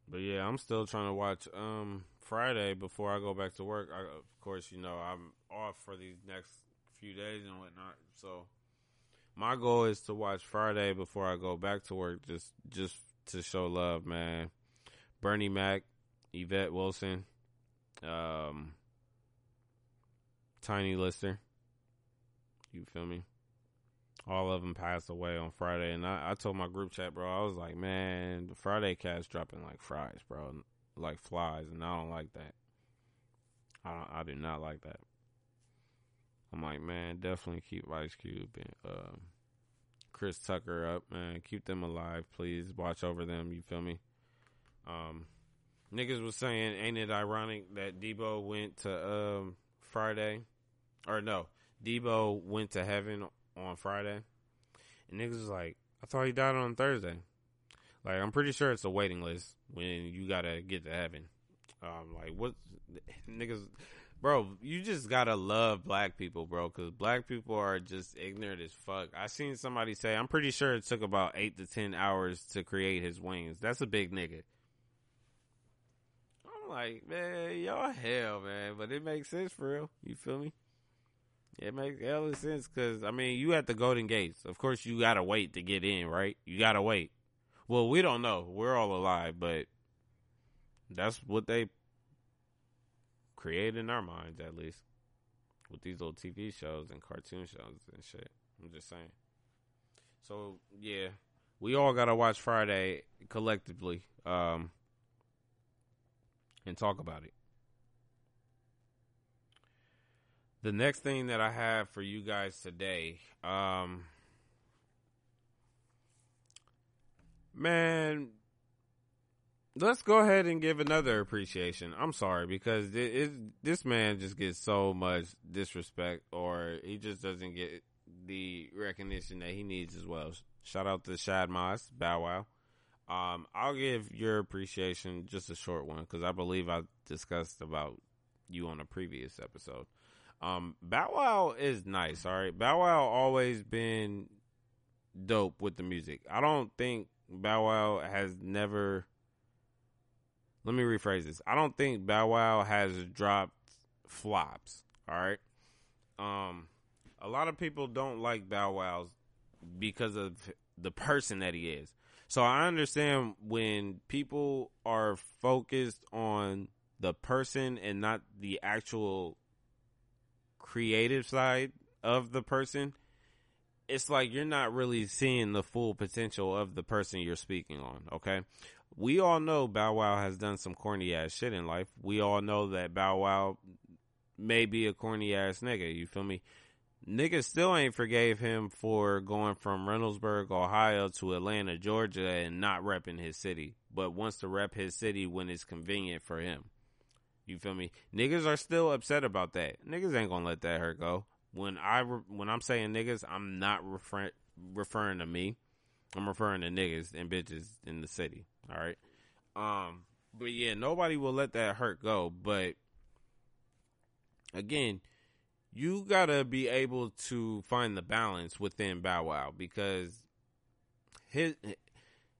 But yeah, I'm still trying to watch um Friday before I go back to work. I, of course, you know I'm off for these next few days and whatnot. So my goal is to watch Friday before I go back to work, just just to show love, man. Bernie Mac, Yvette Wilson, um, Tiny Lister. You feel me? All of them passed away on Friday, and I, I told my group chat, bro, I was like, man, the Friday cats dropping like fries, bro, like flies, and I don't like that. I I do not like that. I'm like, man, definitely keep Ice Cube and uh, Chris Tucker up, man. Keep them alive, please. Watch over them. You feel me? Um, niggas was saying, ain't it ironic that Debo went to um Friday, or no, Debo went to heaven on Friday, and niggas was like, I thought he died on Thursday. Like, I'm pretty sure it's a waiting list when you gotta get to heaven. Um, like, what niggas, bro? You just gotta love black people, bro, because black people are just ignorant as fuck. I seen somebody say, I'm pretty sure it took about eight to ten hours to create his wings. That's a big nigga. I'm like, man, y'all hell, man, but it makes sense for real. You feel me? It makes hella sense because I mean, you at the Golden Gates. Of course, you gotta wait to get in, right? You gotta wait. Well, we don't know. We're all alive, but that's what they create in our minds, at least, with these little TV shows and cartoon shows and shit. I'm just saying. So yeah, we all gotta watch Friday collectively, um, and talk about it. The next thing that I have for you guys today, um, man, let's go ahead and give another appreciation. I'm sorry because it, it, this man just gets so much disrespect, or he just doesn't get the recognition that he needs as well. Shout out to Shad Moss, Bow Wow. Um, I'll give your appreciation just a short one because I believe I discussed about you on a previous episode. Um, Bow Wow is nice. All right, Bow Wow always been dope with the music. I don't think Bow Wow has never. Let me rephrase this. I don't think Bow Wow has dropped flops. All right. Um, a lot of people don't like Bow Wow's because of the person that he is. So I understand when people are focused on the person and not the actual creative side of the person, it's like you're not really seeing the full potential of the person you're speaking on, okay? We all know Bow Wow has done some corny ass shit in life. We all know that Bow Wow may be a corny ass nigga, you feel me? niggas still ain't forgave him for going from Reynoldsburg, Ohio to Atlanta, Georgia and not repping his city, but wants to rep his city when it's convenient for him. You feel me? Niggas are still upset about that. Niggas ain't gonna let that hurt go. When I re- when I'm saying niggas, I'm not refer- referring to me. I'm referring to niggas and bitches in the city. All right. Um, but yeah, nobody will let that hurt go. But again, you gotta be able to find the balance within Bow Wow because his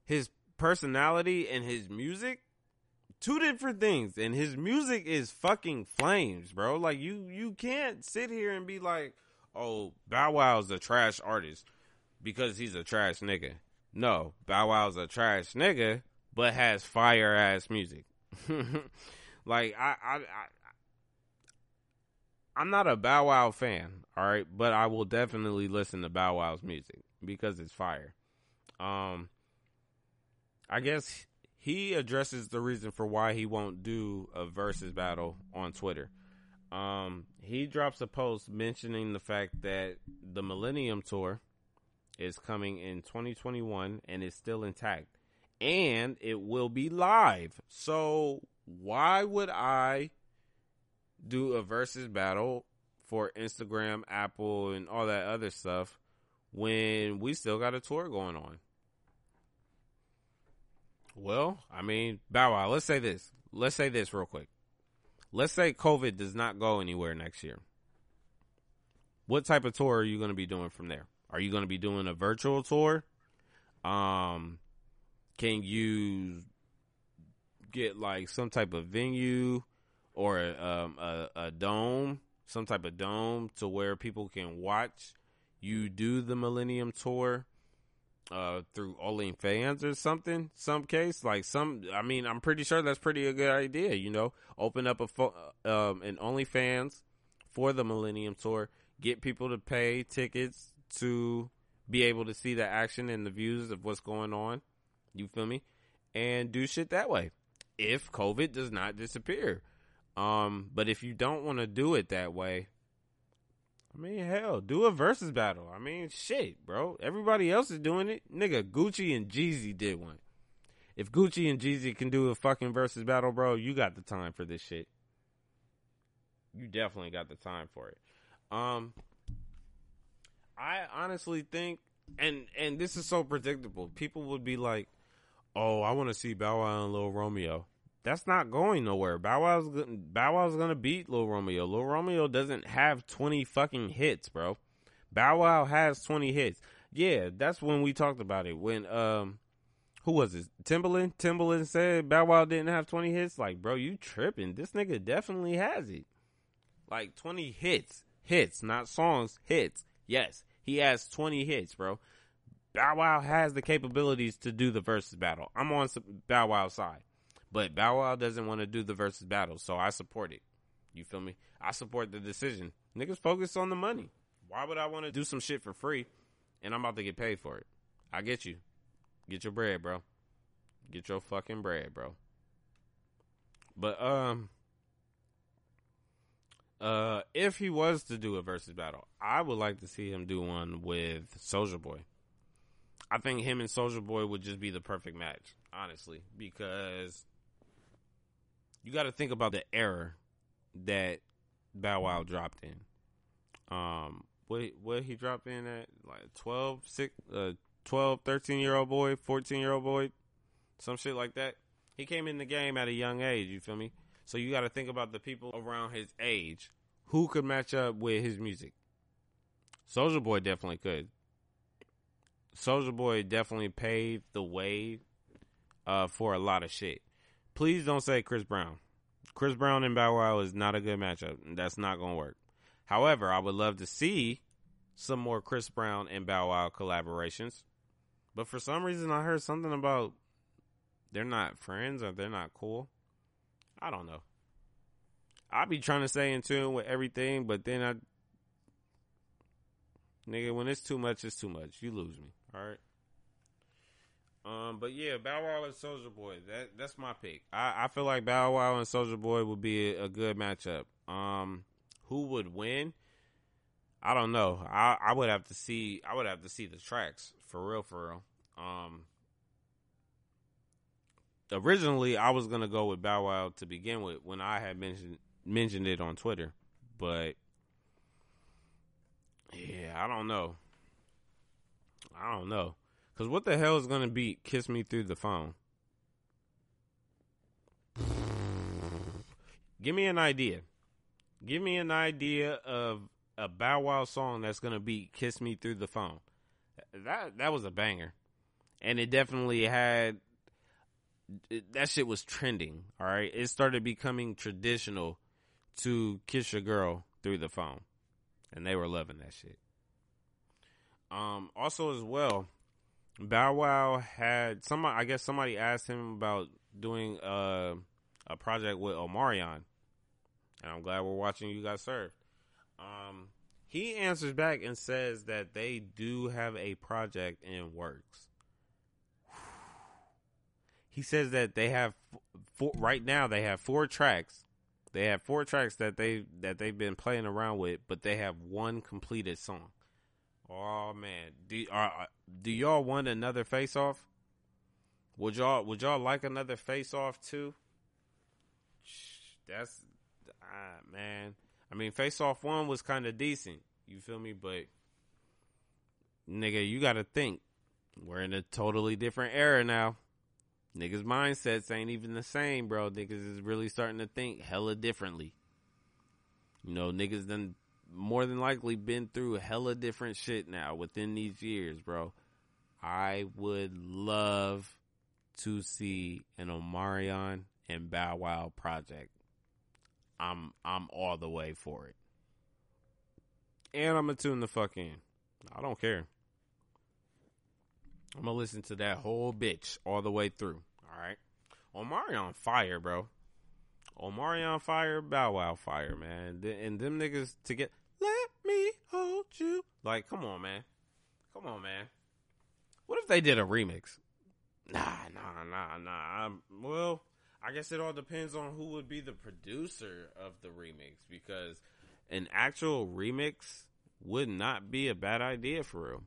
his personality and his music two different things and his music is fucking flames bro. Like you you can't sit here and be like oh bow wow's a trash artist because he's a trash nigga. No bow wow's a trash nigga but has fire ass music. Like I, I i i'm not a bow wow fan all right but i will definitely listen to bow wow's music because it's fire. Um i guess he addresses the reason for why he won't do a Verzuz battle on Twitter. Um, he drops a post mentioning the fact that the Millennium Tour is coming in 2021 and is still intact, and it will be live. So why would I do a Verzuz battle for Instagram, Apple, and all that other stuff when we still got a tour going on? Well, I mean, Bow Wow, let's say this. Let's say this real quick. Let's say COVID does not go anywhere next year. What type of tour are you going to be doing from there? Are you going to be doing a virtual tour? Um, can you get like some type of venue or um, a, a dome, some type of dome to where people can watch you do the Millennium Tour? Uh through OnlyFans or something. Some case like some. I mean, I'm pretty sure that's pretty a good idea. You know, open up a fo- uh, um an OnlyFans for the Millennium Tour. Get people to pay tickets to be able to see the action and the views of what's going on. You feel me? And do shit that way. If COVID does not disappear. Um, but if you don't want to do it that way, I mean, hell, do a Verzuz battle. I mean, shit, bro. Everybody else is doing it. Nigga, Gucci and Jeezy did one. If Gucci and Jeezy can do a fucking Verzuz battle, bro, you got the time for this shit. You definitely got the time for it. Um I honestly think and and this is so predictable. People would be like, "Oh, I want to see Bow Wow and Lil Romeo." That's not going nowhere. Bow Wow's Bow Wow's gonna beat Lil Romeo. Lil Romeo doesn't have twenty fucking hits, bro. Bow Wow has twenty hits. Yeah, that's when we talked about it. When um, who was it? Timbaland. Timbaland said Bow Wow didn't have twenty hits. Like, bro, you tripping? This nigga definitely has it. Like twenty hits, hits, not songs, hits. Yes, he has twenty hits, bro. Bow Wow has the capabilities to do the Verzuz battle. I'm on Bow Wow's side. But Bow Wow doesn't want to do the Verzuz battle, so I support it. You feel me? I support the decision. Niggas focus on the money. Why would I want to do some shit for free and I'm about to get paid for it? I get you. Get your bread, bro. Get your fucking bread, bro. But um uh if he was to do a Verzuz battle, I would like to see him do one with Soulja Boy. I think him and Soulja Boy would just be the perfect match, honestly, because you got to think about the error that Bow Wow dropped in. Um, what what he dropped in at like 12, 6, uh, 12, 13 year old boy, 14 year old boy, some shit like that. He came in the game at a young age, you feel me? So you got to think about the people around his age who could match up with his music. Soulja Boy definitely could. Soulja Boy definitely paved the way uh, for a lot of shit. Please don't say Chris Brown. Chris Brown and Bow Wow is not a good matchup. That's not going to work. However, I would love to see some more Chris Brown and Bow Wow collaborations. But for some reason, I heard something about they're not friends or they're not cool. I don't know. I be trying to stay in tune with everything, but then I, nigga, when it's too much, it's too much. You lose me. All right. Um, but yeah, Bow Wow and Soulja Boy. That that's my pick. I, I feel like Bow Wow and Soulja Boy would be a, a, good matchup. Um, who would win? I don't know. I I would have to see. I would have to see the tracks for real, for real. Um, originally I was gonna go with Bow Wow to begin with when I had mentioned mentioned it on Twitter, but yeah, I don't know. I don't know. Cause what the hell is gonna be "Kiss Me Through the Phone"? Give me an idea. Give me an idea of a Bow Wow song that's gonna be "Kiss Me Through the Phone." That that was a banger, and it definitely had. It, that shit was trending. All right, it started becoming traditional to kiss your girl through the phone, and they were loving that shit. Um, also as well, Bow Wow had somebody. I guess somebody asked him about doing uh, a project with Omarion, and I'm glad we're watching you guys serve. Um, he answers back and says that they do have a project in works. He says that they have four, right now they have four tracks. They have four tracks that they that they've been playing around with, but they have one completed song. Oh man, do uh, do y'all want another face off? Would y'all would y'all like another face off too? That's ah man. I mean, face off one was kind of decent. You feel me? But nigga, you got to think we're in a totally different era now. Niggas' mindsets ain't even the same, bro. Niggas is really starting to think hella differently. You know, niggas done more than likely been through a hella different shit now within these years, bro. I would love to see an Omarion and Bow Wow project. I'm I'm all the way for it. And I'm gonna tune the fuck in. I don't care. I'm gonna listen to that whole bitch all the way through. All right. Omarion fire, bro. Omarion fire, Bow Wow fire, man. And them niggas to get you. Like, come on, man. Come on, man. What if they did a remix? Nah, nah, nah, nah. I'm, well, I guess it all depends on who would be the producer of the remix because an actual remix would not be a bad idea for real.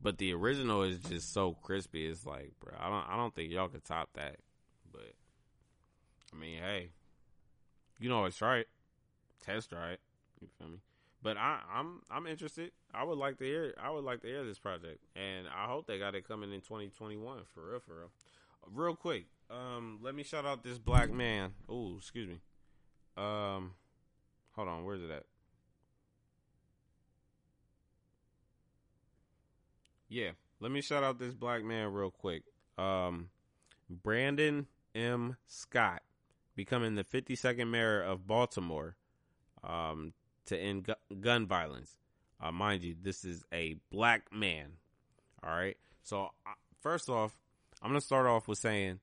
But the original is just so crispy. It's like, bro, I don't, I don't think y'all could top that. But I mean, hey, you know it's right. Test right. You feel me? But I, I'm, I'm interested. I would like to hear. I would like to hear this project, and I hope they got it coming in 2021 for real, for real. Real quick, um, let me shout out this black man. Oh, excuse me. Um, hold on, where's it at? Yeah, let me shout out this black man real quick. Um, Brandon M. Scott becoming the 52nd mayor of Baltimore um, to end gu- gun violence. Uh, mind you, this is a black man. All right. So, uh, first off, I'm going to start off with saying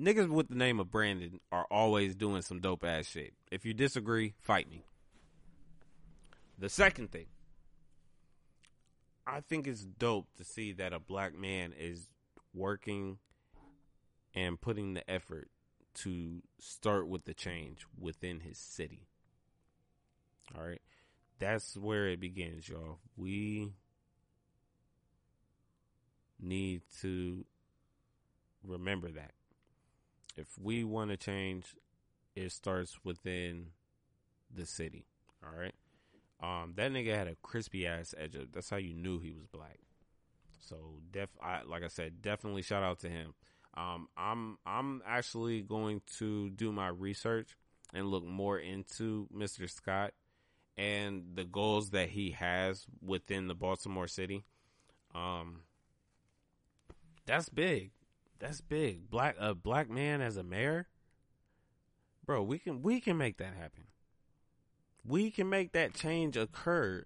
niggas with the name of Brandon are always doing some dope ass shit. If you disagree, fight me. The second thing, I think it's dope to see that a black man is working and putting the effort to start with the change within his city. All right. That's where it begins, y'all. We need to remember that. If we want to change, it starts within the city. All right. Um, that nigga had a crispy ass edge. That's how you knew he was black. So def, I, like I said, definitely shout out to him. Um, I'm I'm actually going to do my research and look more into Mr. Scott and the goals that he has within the Baltimore City. Um, that's big. That's big. Black a black man as a mayor, bro. We can we can make that happen. We can make that change occur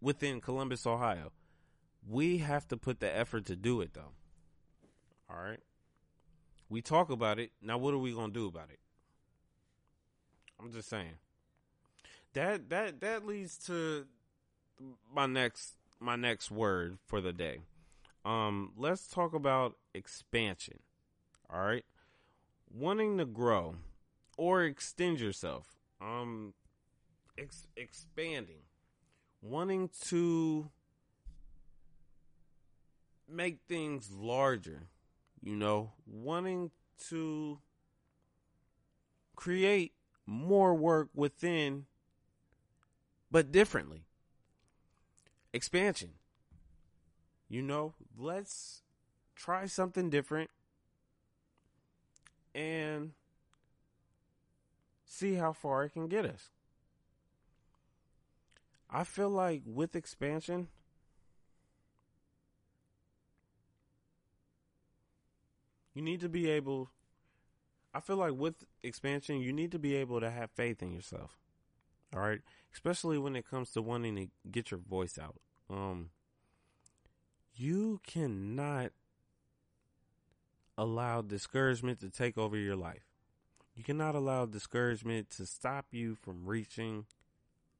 within Columbus, Ohio. We have to put the effort to do it, though. All right. We talk about it. Now, what are we gonna do about it? I'm just saying. That that that leads to my next my next word for the day. Um, let's talk about expansion. All right, wanting to grow or extend yourself. Um, ex- expanding, wanting to make things larger, you know, wanting to create more work within, but differently. Expansion. You know, let's try something different and see how far it can get us. I feel like with expansion, you need to be able I feel like with expansion, you need to be able to have faith in yourself. All right, especially when it comes to wanting to get your voice out. Um you cannot allow discouragement to take over your life. You cannot allow discouragement to stop you from reaching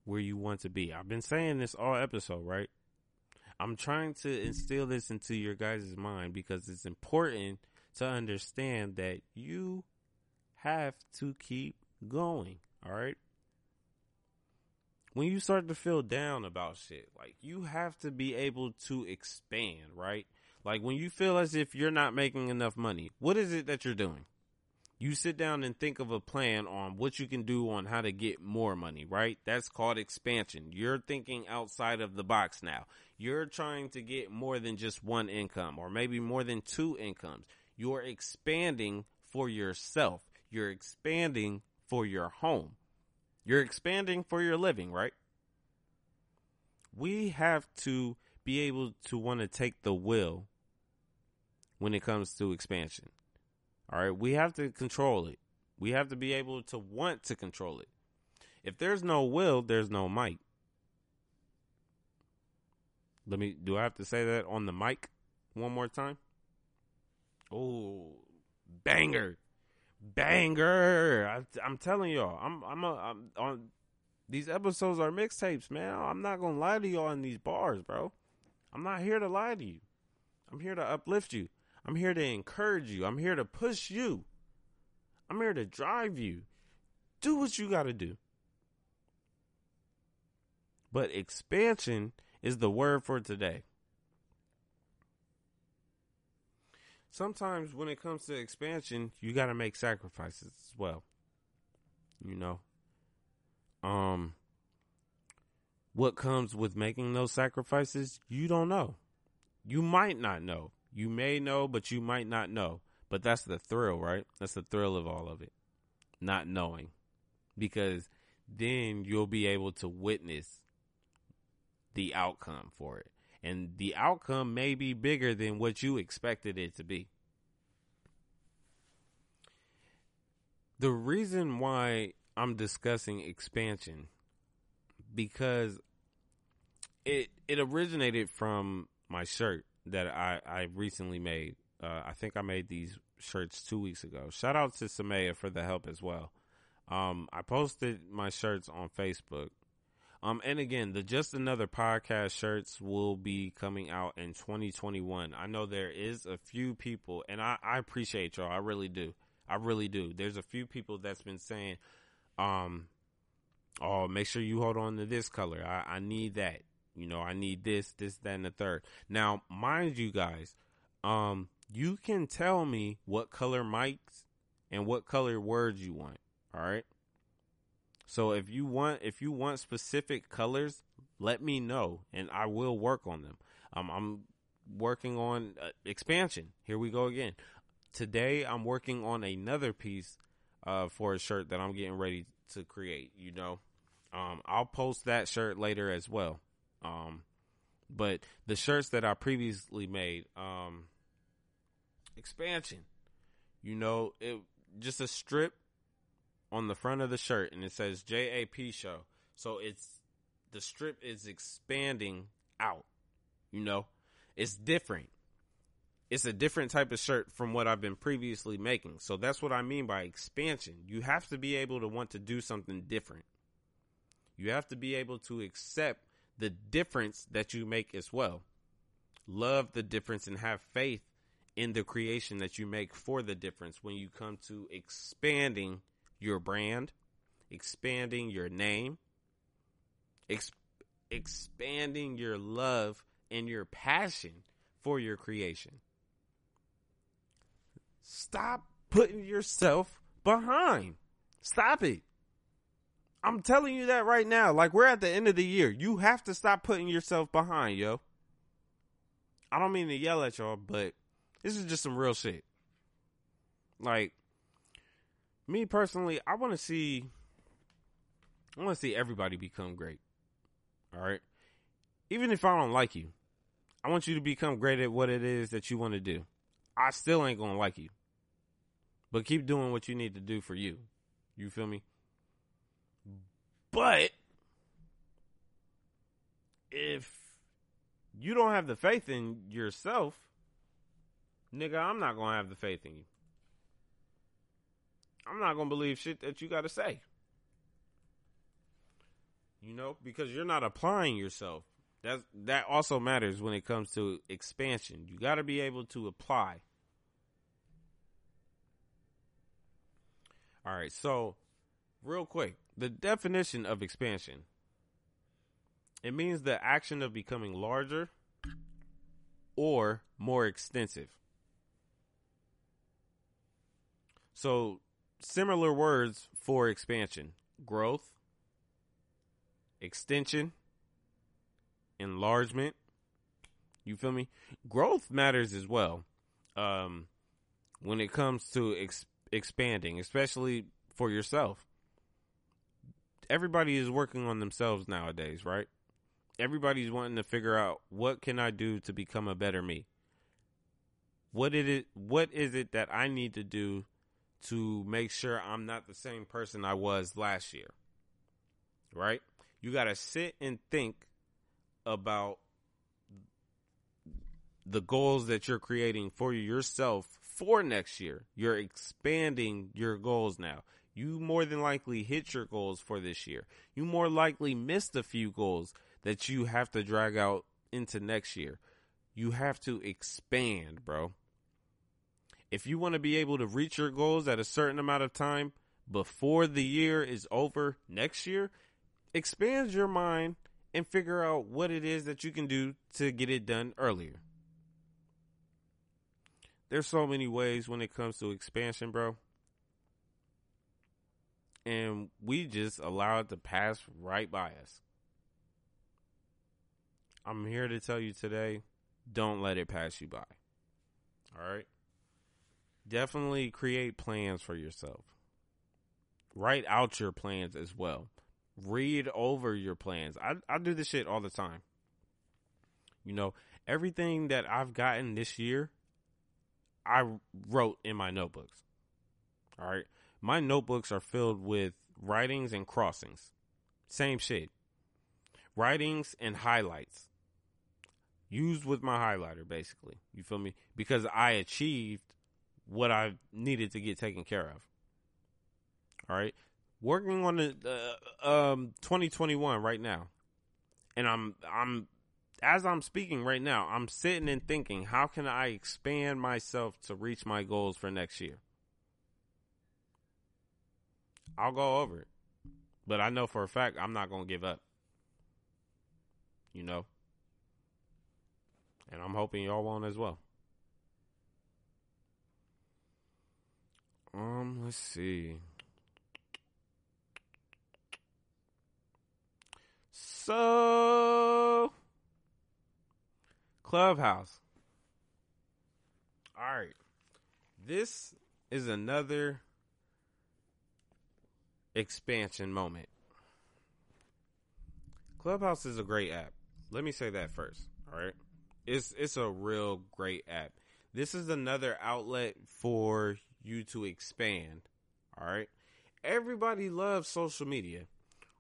where you want to be. I've been saying this all episode, right? I'm trying to instill this into your guys' mind because it's important to understand that you have to keep going. All right. When you start to feel down about shit, like you have to be able to expand, right? Like when you feel as if you're not making enough money, what is it that you're doing? You sit down and think of a plan on what you can do on how to get more money, right? That's called expansion. You're thinking outside of the box now. You're trying to get more than just one income or maybe more than two incomes. You're expanding for yourself. You're expanding for your home. You're expanding for your living, right? We have to be able to want to take the will when it comes to expansion. All right. We have to control it. We have to be able to want to control it. If there's no will, there's no might. Let me, do I have to say that on the mic one more time? Oh, banger banger. I, am telling y'all, I'm I'm, a, I'm on these episodes are mixtapes, man. I'm not gonna lie to y'all in these bars, bro. I'm not here to lie to you. I'm here to uplift you. I'm here to encourage you. I'm here to push you. I'm here to drive you. Do what you got to do. But expansion is the word for today. Sometimes when it comes to expansion, you got to make sacrifices as well. You know, um, what comes with making those sacrifices, you don't know. You might not know. You may know, but you might not know. But that's the thrill, right? That's the thrill of all of it. Not knowing. Because then you'll be able to witness the outcome for it and the outcome may be bigger than what you expected it to be. The reason why I'm discussing expansion because it it originated from my shirt that I I recently made. Uh, I think I made these shirts two weeks ago. Shout out to Samaya for the help as well. Um, I posted my shirts on Facebook um, and again, the Just Another Podcast shirts will be coming out in 2021. I know there is a few people, and I, I appreciate y'all. I really do. I really do. There's a few people that's been saying, um, oh, make sure you hold on to this color. I, I need that. You know, I need this, this, that, and the third. Now, mind you guys, um, you can tell me what color mics and what color words you want. All right. So if you want if you want specific colors, let me know and I will work on them. Um, I'm working on uh, expansion. Here we go again. Today I'm working on another piece uh, for a shirt that I'm getting ready to create. You know, um, I'll post that shirt later as well. Um, but the shirts that I previously made, um, expansion. You know, it just a strip on the front of the shirt and it says JAP show. So it's the strip is expanding out. You know, it's different. It's a different type of shirt from what I've been previously making. So that's what I mean by expansion. You have to be able to want to do something different. You have to be able to accept the difference that you make as well. Love the difference and have faith in the creation that you make for the difference when you come to expanding your brand, expanding your name, Ex- expanding your love and your passion for your creation. Stop putting yourself behind. Stop it. I'm telling you that right now. Like we're at the end of the year. You have to stop putting yourself behind, yo. I don't mean to yell at y'all, but this is just some real shit. Like me personally, I want to see I want to see everybody become great. All right? Even if I don't like you, I want you to become great at what it is that you want to do. I still ain't to like you. But keep doing what you need to do for you. You feel me? But if you don't have the faith in yourself, nigga, I'm not to have the faith in you. I'm not to believe shit that you got to say. You know, because you're not applying yourself. That that also matters when it comes to expansion. You got to be able to apply. All right, so real quick, the definition of expansion. It means the action of becoming larger or more extensive. So, similar words for expansion growth, extension, enlargement. You feel me? Growth matters as well um, when it comes to ex- expanding, especially for yourself. Everybody is working on themselves nowadays, right? Everybody's wanting to figure out what can I do to become a better me. What is it? What is it that I need to do to make sure I'm not the same person I was last year? Right? You got to sit and think about the goals that you're creating for yourself for next year. You're expanding your goals now. You more than likely hit your goals for this year. You more likely missed a few goals that you have to drag out into next year. You have to expand, bro. If you want to be able to reach your goals at a certain amount of time before the year is over next year, expand your mind and figure out what it is that you can do to get it done earlier. There's so many ways when it comes to expansion, bro. And we just allow it to pass right by us. I'm here to tell you today don't let it pass you by. All right? Definitely create plans for yourself. Write out your plans as well read over your plans. I I do this shit all the time. You know, everything that I've gotten this year, I wrote in my notebooks. All right. My notebooks are filled with writings and crossings. Same shit. Writings and highlights. Used with my highlighter, basically. You feel me? Because I achieved what I needed to get taken care of. All right working on the uh, um 2021 right now, and I'm I'm as I'm speaking right now, I'm sitting and thinking, how can I expand myself to reach my goals for next year? I'll go over it, but I know for a fact I'm not gonna give up. You know, and I'm hoping y'all won't as well. Um, let's see. So, Clubhouse. All right. This is another expansion moment. Clubhouse is a great app. Let me say that first. All right. It's it's a real great app. This is another outlet for you to expand. All right. Everybody loves social media.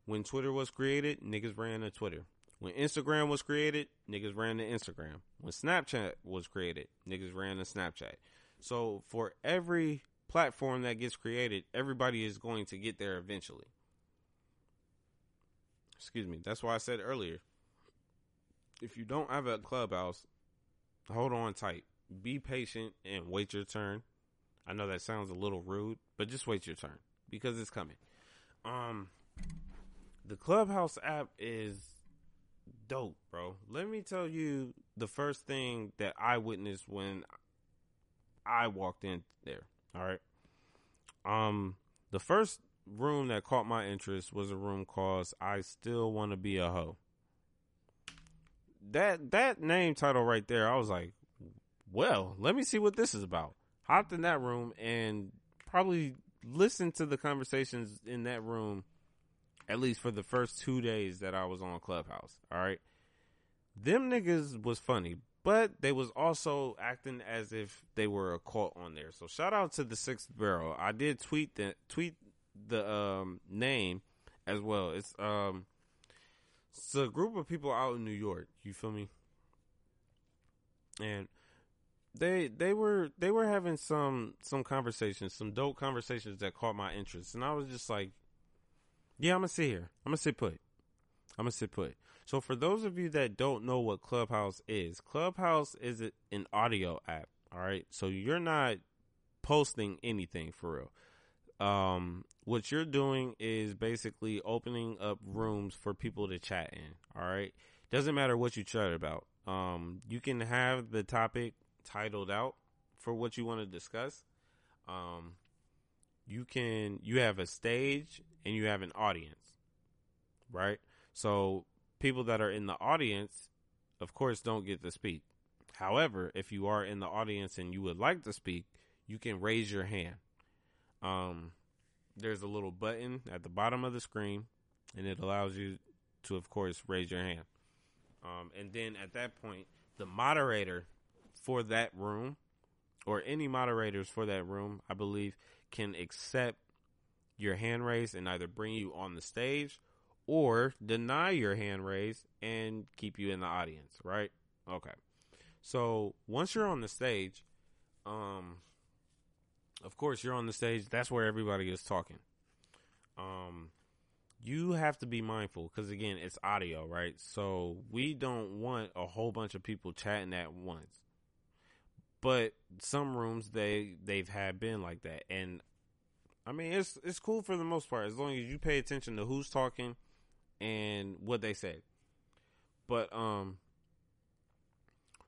When Twitter was created, niggas ran to Twitter. When Instagram was created, niggas ran to Instagram. When Snapchat was created, niggas ran to Snapchat. So for every platform that gets created, everybody is going to get there eventually. Excuse me. That's why I said earlier if you don't have a clubhouse, hold on tight. Be patient and wait your turn. I know that sounds a little rude, but just wait your turn because it's coming. Um the Clubhouse app is dope, bro. Let me tell you the first thing that I witnessed when I walked in there. All right. Um, the first room that caught my interest was a room called "I Still Want to Be a Hoe." That that name title right there, I was like, "Well, let me see what this is about." Hopped in that room and probably listened to the conversations in that room at least for the first two days that I was on Clubhouse. All right. Them niggas was funny, but they was also acting as if they were a cult on there. So shout out to the sixth borough. I did tweet the tweet the um, name as well. It's um it's a group of people out in New York. You feel me? And they they were they were having some some conversations, some dope conversations that caught my interest, and I was just like, yeah, I'm gonna sit here. I'm gonna sit put. I'm gonna sit put. So for those of you that don't know what Clubhouse is, Clubhouse is an audio app. All right, so you're not posting anything for real. Um, what you're doing is basically opening up rooms for people to chat in. All right, doesn't matter what you chat about. Um, you can have the topic titled out for what you want to discuss. Um, you can you have a stage and you have an audience, right? So people that are in the audience, of course, don't get to speak. However, if you are in the audience and you would like to speak, you can raise your hand. Um, there's a little button at the bottom of the screen, and it allows you to, of course, raise your hand. Um, and then at that point, the moderator for that room, or any moderators for that room, I believe, can accept your hand raise and either bring you on the stage or deny your hand raise and keep you in the audience, right? Okay. So once you're on the stage, um, of course you're on the stage. That's where everybody is talking. Um, you have to be mindful because again, it's audio, right? So we don't want a whole bunch of people chatting at once. But some rooms they they've had been like that, and I mean, it's it's cool for the most part as long as you pay attention to who's talking and what they say. But um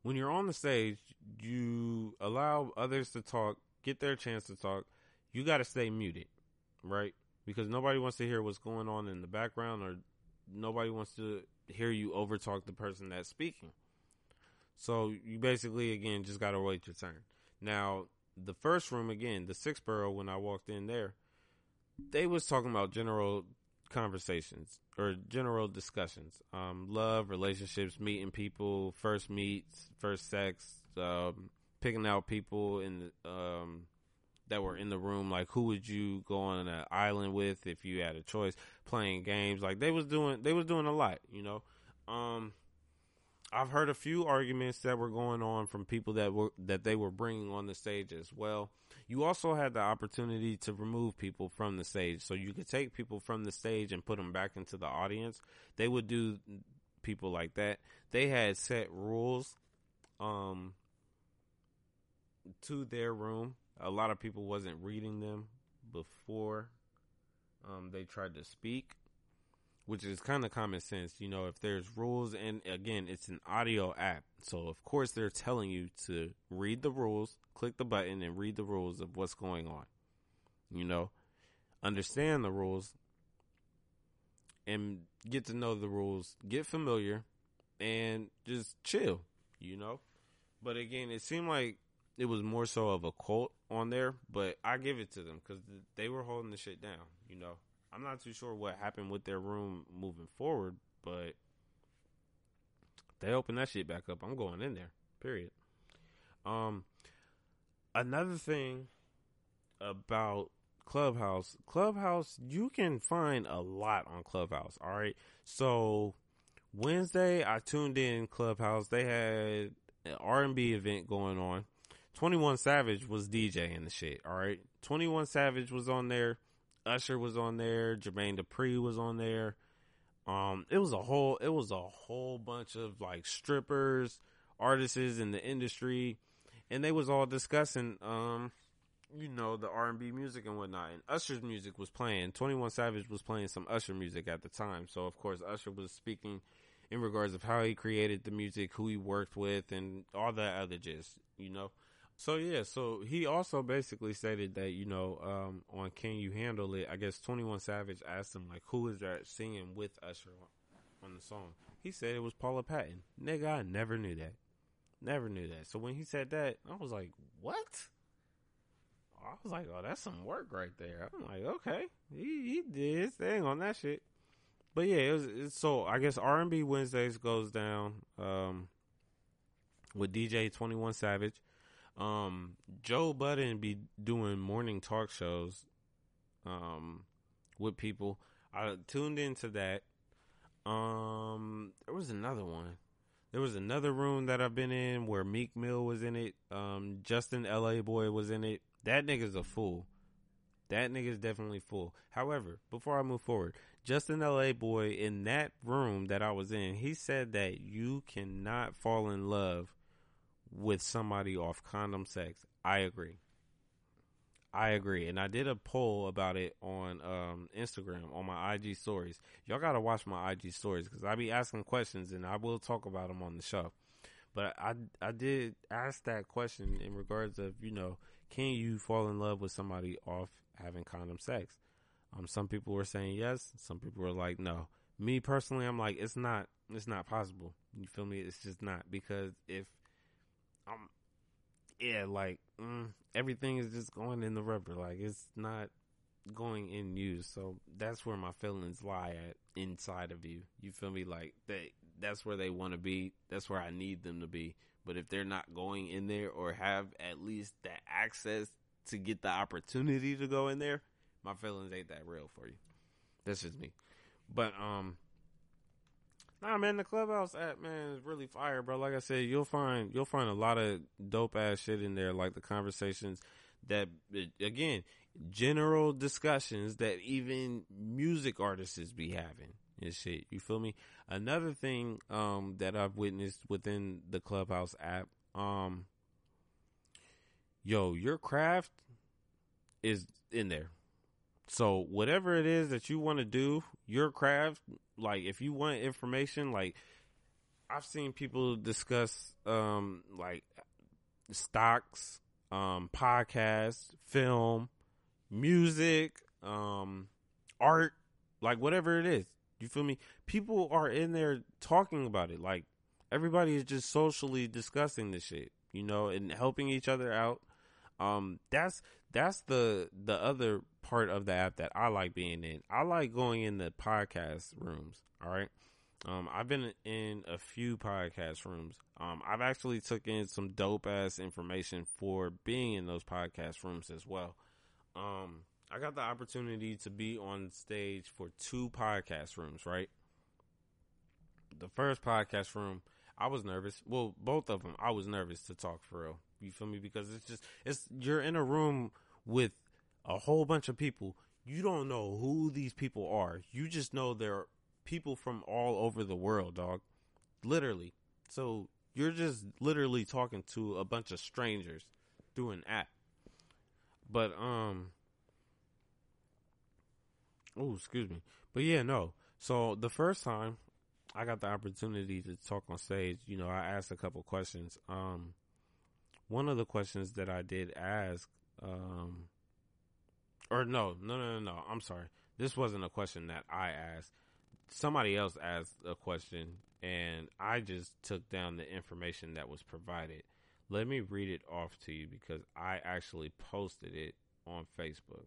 when you're on the stage, you allow others to talk, get their chance to talk. You got to stay muted, right? Because nobody wants to hear what's going on in the background or nobody wants to hear you overtalk the person that's speaking. So you basically again just got to wait your turn. Now, the first room again, the sixth borough when I walked in there, they was talking about general conversations or general discussions. Um, love, relationships, meeting people, first meets, first sex, um, picking out people in the, um, that were in the room. Like, who would you go on an island with if you had a choice? Playing games, like they was doing, they was doing a lot, you know. Um, I've heard a few arguments that were going on from people that were that they were bringing on the stage as well. You also had the opportunity to remove people from the stage, so you could take people from the stage and put them back into the audience. They would do people like that. They had set rules um to their room. A lot of people wasn't reading them before um they tried to speak which is kind of common sense. You know, if there's rules, and again, it's an audio app. So, of course, they're telling you to read the rules, click the button, and read the rules of what's going on. You know, understand the rules and get to know the rules, get familiar, and just chill, you know? But again, it seemed like it was more so of a cult on there, but I give it to them because they were holding the shit down, you know? I'm not too sure what happened with their room moving forward, but they open that shit back up. I'm going in there. Period. Um, another thing about Clubhouse, Clubhouse, you can find a lot on Clubhouse. All right, so Wednesday I tuned in Clubhouse. They had an R and B event going on. Twenty One Savage was DJing the shit. All right, Twenty One Savage was on there. Usher was on there, Jermaine Dupri was on there. Um, it was a whole, it was a whole bunch of like strippers, artists in the industry, and they was all discussing, um, you know, the R and B music and whatnot. And Usher's music was playing. Twenty One Savage was playing some Usher music at the time. So of course Usher was speaking in regards of how he created the music, who he worked with, and all that other just you know. So yeah, so he also basically stated that you know um, on Can You Handle It? I guess Twenty One Savage asked him like, who is that singing with Usher on the song? He said it was Paula Patton. Nigga, I never knew that. Never knew that. So when he said that, I was like, what? I was like, oh, that's some work right there. I'm like, okay, he, he did his thing on that shit. But yeah, it was it's, so. I guess R and B Wednesdays goes down um, with DJ Twenty One Savage. Um, Joe Budden be doing morning talk shows um, with people. I tuned into that. Um, there was another one. There was another room that I've been in where Meek Mill was in it. Um, Justin Laboy was in it. That nigga's a fool. That nigga's definitely full. However, before I move forward, Justin Laboy in that room that I was in, he said that you cannot fall in love with somebody off condom sex. I agree. I agree. And I did a poll about it on um, Instagram on my IG stories. Y'all got to watch my IG stories because I be asking questions and I will talk about them on the show. But I, I did ask that question in regards of, you know, can you fall in love with somebody off having condom sex? Um, some people were saying yes. Some people were like, no. Me personally, I'm like, it's not, it's not possible. You feel me? It's just not because if Yeah, like mm, everything is just going in the rubber. Like it's not going in you. So that's where my feelings lie at inside of you. You feel me? Like they, that's where they want to be. That's where I need them to be. But if they're not going in there or have at least that access to get the opportunity to go in there, my feelings ain't that real for you. That's just me. But um Nah, man, the clubhouse app, man, is really fire, bro. Like I said, you'll find you'll find a lot of dope ass shit in there, like the conversations that, again, general discussions that even music artists be having and shit. You feel me? Another thing um, that I've witnessed within the clubhouse app, um, yo, your craft is in there. So whatever it is that you want to do, your craft, like if you want information, like I've seen people discuss um like stocks, um podcasts, film, music, um art, like whatever it is. You feel me? People are in there talking about it. Like everybody is just socially discussing this shit, you know, and helping each other out. Um that's that's the the other part of the app that I like being in. I like going in the podcast rooms. All right. Um, I've been in a few podcast rooms. Um, I've actually took in some dope ass information for being in those podcast rooms as well. Um, I got the opportunity to be on stage for two podcast rooms, right? The first podcast room, I was nervous. Well, both of them, I was nervous to talk for real. You feel me? Because it's just, it's, you're in a room with a whole bunch of people. You don't know who these people are. You just know they're people from all over the world, dog. Literally. So you're just literally talking to a bunch of strangers through an app. But um Oh, excuse me. But yeah, no. So the first time I got the opportunity to talk on stage, you know, I asked a couple questions. Um one of the questions that I did ask um or no, no, no, no, no. I'm sorry. This wasn't a question that I asked. Somebody else asked a question, and I just took down the information that was provided. Let me read it off to you because I actually posted it on Facebook.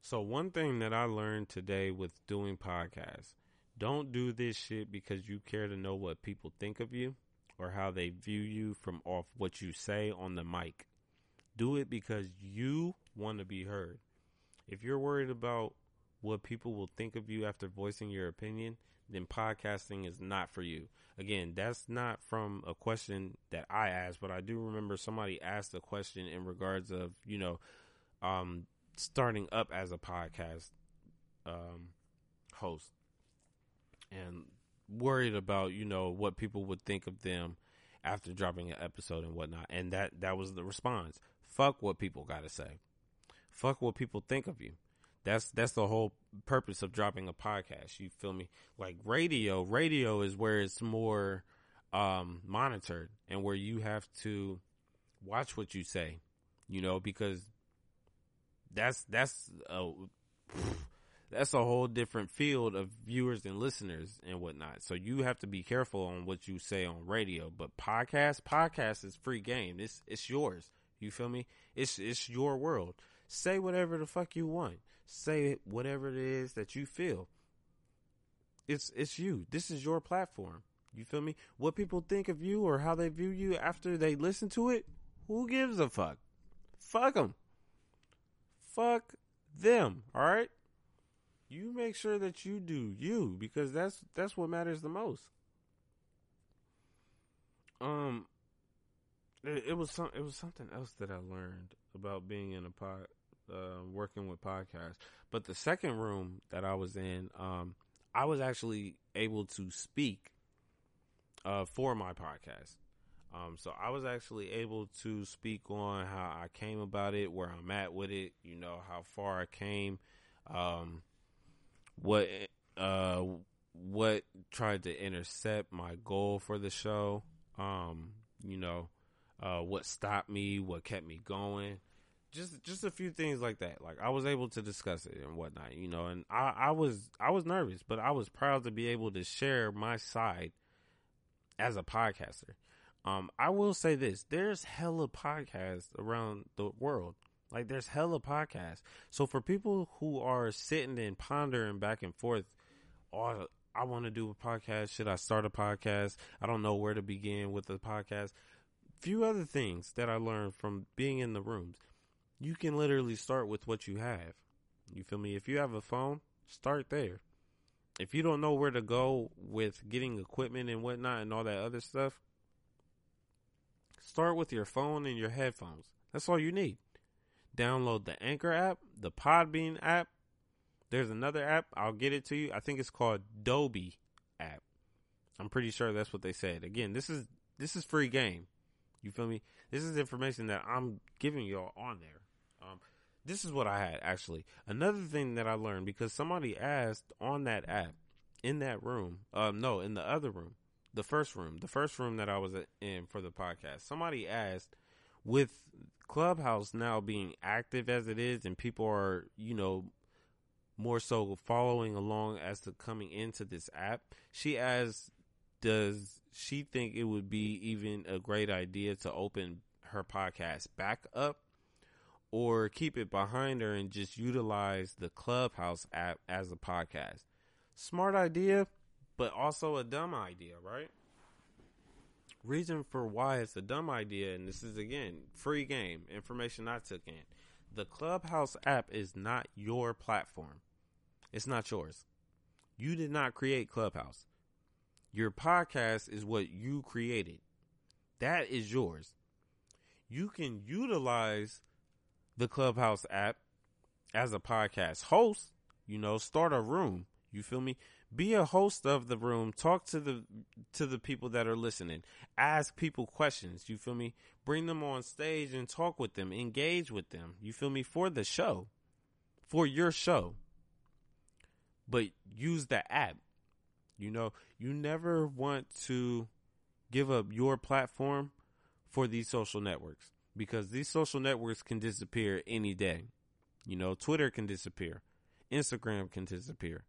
So, one thing that I learned today with doing podcasts don't do this shit because you care to know what people think of you or how they view you from off what you say on the mic. Do it because you want to be heard. If you're worried about what people will think of you after voicing your opinion, then podcasting is not for you. Again, that's not from a question that I asked, but I do remember somebody asked a question in regards of, you know, um, starting up as a podcast um, host and worried about, you know, what people would think of them after dropping an episode and whatnot. And that, that was the response Fuck what people got to say. Fuck what people think of you. That's that's the whole purpose of dropping a podcast. You feel me? Like radio, radio is where it's more um monitored and where you have to watch what you say, you know, because that's that's a that's a whole different field of viewers and listeners and whatnot. So you have to be careful on what you say on radio. But podcast, podcast is free game. It's it's yours. You feel me? It's it's your world. Say whatever the fuck you want. Say whatever it is that you feel. It's it's you. This is your platform. You feel me? What people think of you or how they view you after they listen to it, who gives a fuck? Fuck them. Fuck them. All right? You make sure that you do you because that's that's what matters the most. Um it, it was some it was something else that I learned about being in a pod uh, working with podcasts. But the second room that I was in, um, I was actually able to speak uh, for my podcast. Um, so I was actually able to speak on how I came about it, where I'm at with it, you know, how far I came, um, what uh, what tried to intercept my goal for the show, um, you know, uh, what stopped me, what kept me going, just just a few things like that. Like I was able to discuss it and whatnot, you know, and I, I was I was nervous, but I was proud to be able to share my side as a podcaster. Um, I will say this: there's hella podcasts around the world. Like there's hella podcasts. So for people who are sitting and pondering back and forth, oh, I want to do a podcast. Should I start a podcast? I don't know where to begin with the podcast. Few other things that I learned from being in the rooms. You can literally start with what you have. You feel me? If you have a phone, start there. If you don't know where to go with getting equipment and whatnot and all that other stuff, start with your phone and your headphones. That's all you need. Download the Anchor app, the Podbean app. There's another app. I'll get it to you. I think it's called Dolby app. I'm pretty sure that's what they said. Again, this is this is free game. You feel me? This is information that I'm giving y'all on there. This is what I had actually. Another thing that I learned because somebody asked on that app in that room. Um, no, in the other room, the first room, the first room that I was in for the podcast. Somebody asked with Clubhouse now being active as it is, and people are you know more so following along as to coming into this app. She asked, "Does she think it would be even a great idea to open her podcast back up?" Or keep it behind her and just utilize the Clubhouse app as a podcast. Smart idea, but also a dumb idea, right? Reason for why it's a dumb idea, and this is again free game information I took in. The Clubhouse app is not your platform, it's not yours. You did not create Clubhouse. Your podcast is what you created. That is yours. You can utilize the Clubhouse app as a podcast host, you know, start a room. You feel me? Be a host of the room. Talk to the to the people that are listening. Ask people questions. You feel me? Bring them on stage and talk with them. Engage with them. You feel me? For the show. For your show. But use the app. You know, you never want to give up your platform for these social networks because these social networks can disappear any day. You know, Twitter can disappear, Instagram can disappear,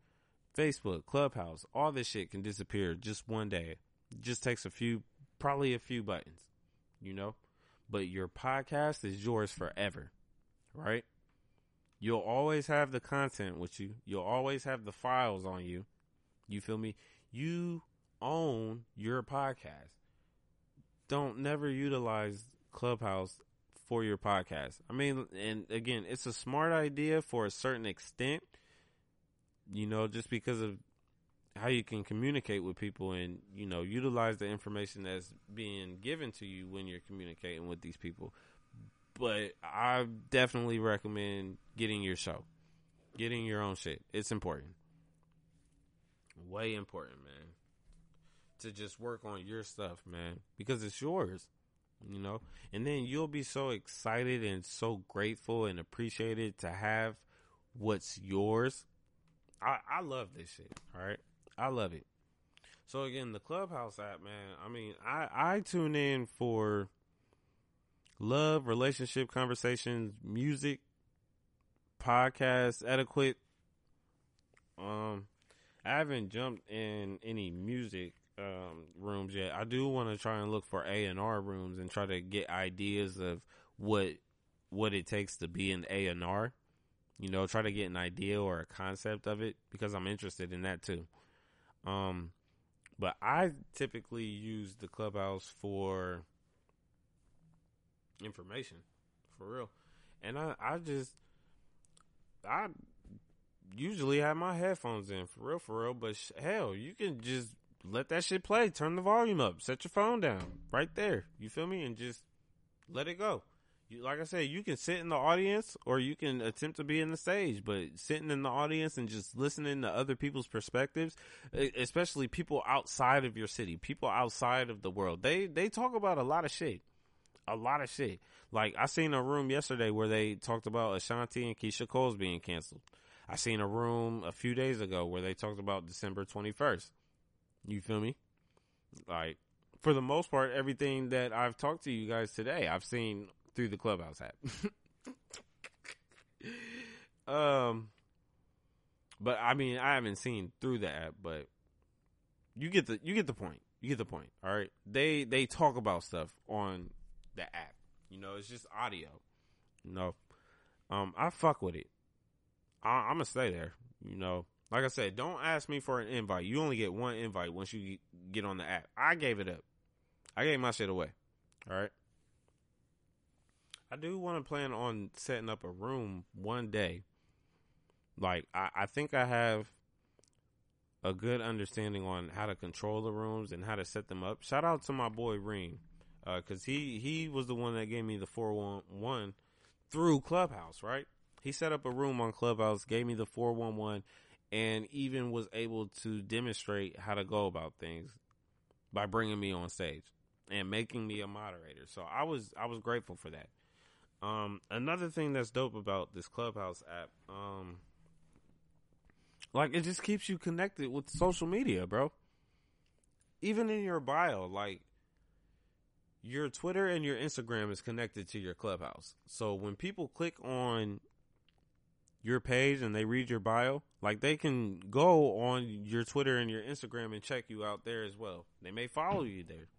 Facebook, Clubhouse, all this shit can disappear just one day. It just takes a few, probably a few buttons, you know? But your podcast is yours forever, right? You'll always have the content with you. You'll always have the files on you. You feel me? You own your podcast. Don't never utilize Clubhouse for your podcast. I mean, and again, it's a smart idea for a certain extent, you know, just because of how you can communicate with people and, you know, utilize the information that's being given to you when you're communicating with these people. But I definitely recommend getting your show, getting your own shit. It's important. Way important, man. To just work on your stuff, man, because it's yours. You know, and then you'll be so excited and so grateful and appreciated to have what's yours. I, I love this shit. All right. I love it. So again, the Clubhouse app, man. I mean, I, I tune in for love, relationship conversations, music, podcasts, etiquette. Um, I haven't jumped in any music um, rooms yet. I do want to try and look for A and R rooms and try to get ideas of what what it takes to be an A and R. You know, try to get an idea or a concept of it because I'm interested in that too. Um, but I typically use the clubhouse for information, for real. And I, I just, I usually have my headphones in, for real, for real. But sh- hell, you can just let that shit play. Turn the volume up. Set your phone down right there. You feel me? And just let it go. You, like I said, you can sit in the audience or you can attempt to be in the stage, but sitting in the audience and just listening to other people's perspectives, especially people outside of your city, people outside of the world, they, they talk about a lot of shit. A lot of shit. Like I seen a room yesterday where they talked about Ashanti and Keyshia Cole's being canceled. I seen a room a few days ago where they talked about December 21st. You feel me? Like, for the most part, everything that I've talked to you guys today, I've seen through the Clubhouse app. um, but I mean, I haven't seen through the app, but you get the you get the point. You get the point. All right, they they talk about stuff on the app. You know, it's just audio. You know, um, I fuck with it. I, I'm gonna stay there. You know, like I said, don't ask me for an invite. You only get one invite once you get on the app. I gave it up. I gave my shit away. All right. I do want to plan on setting up a room one day. Like I, I think I have a good understanding on how to control the rooms and how to set them up. Shout out to my boy Reem, because uh, he he was the one that gave me the four one one through Clubhouse. Right, he set up a room on Clubhouse, gave me the four one one, and even was able to demonstrate how to go about things by bringing me on stage and making me a moderator. So I was I was grateful for that. Um, another thing that's dope about this Clubhouse app, um, like it just keeps you connected with social media, bro. Even in your bio, like your Twitter and your Instagram is connected to your Clubhouse. So when people click on your page and they read your bio, like they can go on your Twitter and your Instagram and check you out there as well. They may follow you there.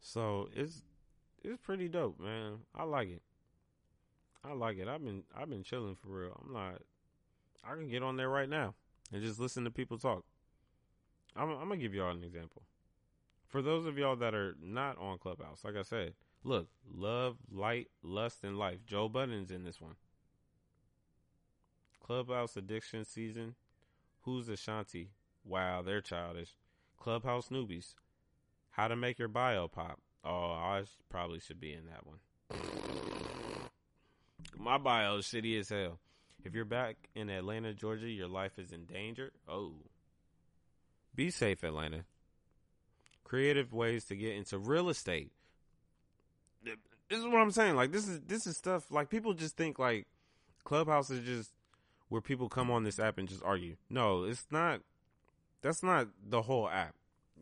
So it's it's pretty dope, man. I like it. I like it. I've been I've been chilling for real. I'm not. I can get on there right now and just listen to people talk. I'm, I'm gonna give y'all an example. For those of y'all that are not on Clubhouse, like I said, look, love, light, lust, and life. Joe Budden's in this one. Clubhouse addiction season. Who's Ashanti? Wow, they're childish. Clubhouse newbies. How to make your bio pop. Oh, I probably should be in that one. My bio is shitty as hell. If you're back in Atlanta, Georgia, your life is in danger. Oh. Be safe, Atlanta. Creative ways to get into real estate. This is what I'm saying. Like this is this is stuff like people just think like Clubhouse is just where people come on this app and just argue. No, it's not that's not the whole app.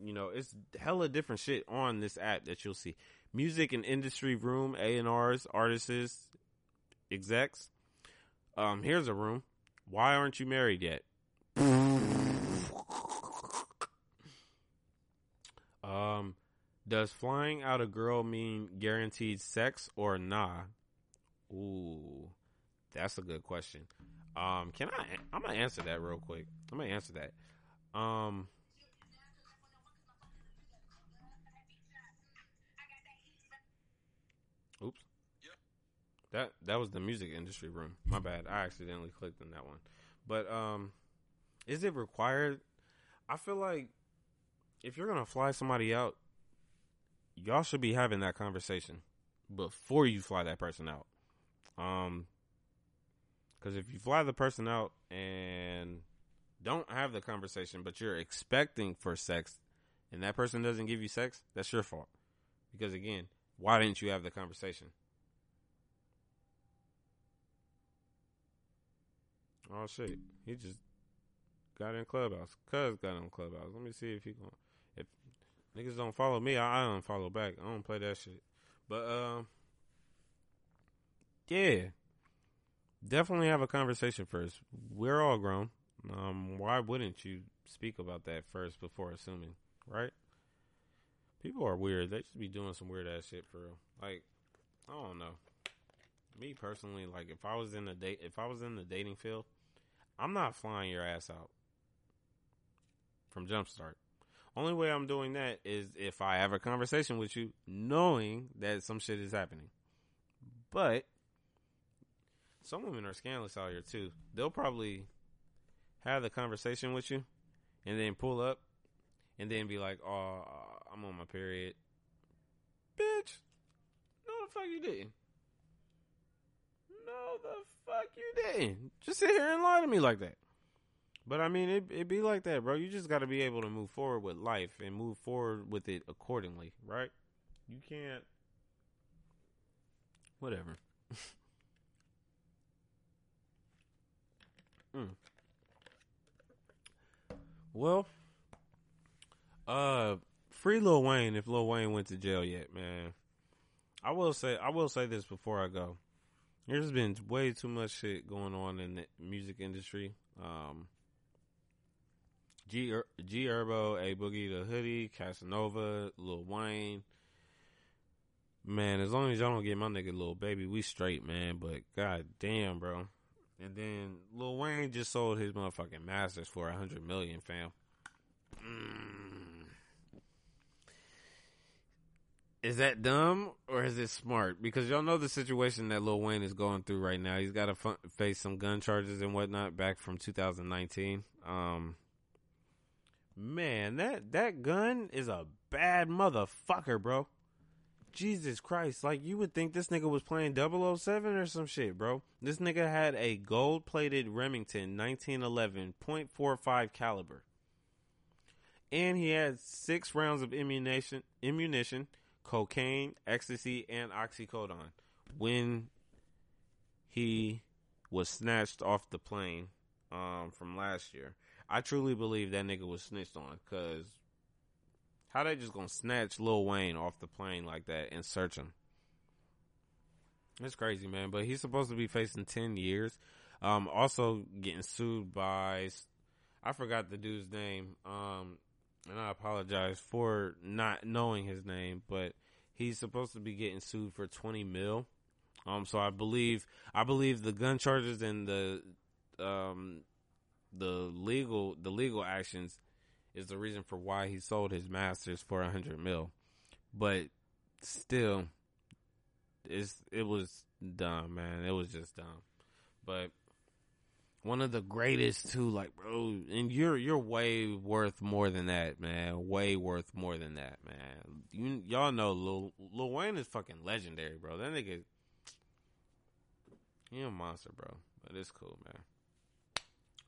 You know, it's hella different shit on this app that you'll see. Music and industry room, A and R's, artists, execs. Um, here's a room. Why aren't you married yet? um, does flying out a girl mean guaranteed sex or nah? Ooh, that's a good question. Um, can I? I'm gonna answer that real quick. I'm gonna answer that. Um, Oops. That that was the music industry room. My bad. I accidentally clicked on that one. But um is it required? I feel like if you're gonna fly somebody out, y'all should be having that conversation before you fly that person out. Um because if you fly the person out and don't have the conversation, but you're expecting for sex, and that person doesn't give you sex, that's your fault. Because again, why didn't you have the conversation? Oh shit, he just got in clubhouse. Cuz got in clubhouse. Let me see if he going. Niggas don't follow me, I, I don't follow back. I don't play that shit. But um, yeah, definitely have a conversation first. We're all grown. Um, why wouldn't you speak about that first before assuming, right? People are weird. They just be doing some weird ass shit for real. Like, I don't know. Me personally, like if I was in the date, if I was in the dating field, I'm not flying your ass out from Jumpstart. Only way I'm doing that is if I have a conversation with you, knowing that some shit is happening. But some women are scandalous out here too. They'll probably have the conversation with you, and then pull up, and then be like, "Oh, uh, I'm on my period." Bitch, no the fuck you didn't. No the fuck you didn't. Just sit here and lie to me like that. But I mean, it it be like that, bro. You just got to be able to move forward with life and move forward with it accordingly, right? You can't. Whatever. mm. Well, uh, free Lil Wayne if Lil Wayne went to jail yet, man. I will say I will say this before I go. There's been way too much shit going on in the music industry. Um, G G Herbo, A Boogie the Hoodie, Casanova, Lil Wayne. Man, as long as y'all don't get my nigga Lil Baby, we straight, man. But god damn, bro. And then Lil Wayne just sold his motherfucking masters for a hundred million, fam. Mm. Is that dumb or is it smart? Because y'all know the situation that Lil Wayne is going through right now. He's got to f- face some gun charges and whatnot back from 2019. Um, man, that that gun is a bad motherfucker, bro. Jesus Christ. Like, you would think this nigga was playing 007 or some shit, bro. This nigga had a gold plated Remington 1911 .45 caliber. And he had six rounds of ammunition, ammunition, cocaine, ecstasy, and oxycodone when he was snatched off the plane um, from last year. I truly believe that nigga was snitched on because how they just gonna snatch Lil Wayne off the plane like that and search him? It's crazy, man. But he's supposed to be facing ten years. Um, also getting sued by I forgot the dude's name. Um, and I apologize for not knowing his name, but he's supposed to be getting sued for twenty mil. Um, so I believe I believe the gun charges and the um the legal the legal actions is the reason for why he sold his masters for a hundred mil. But still, it's it was dumb, man. It was just dumb. But one of the greatest too, like bro, and you're you're way worth more than that, man. Way worth more than that, man. You y'all know Lil, Lil Wayne is fucking legendary, bro. That nigga, he a monster, bro. But it's cool, man.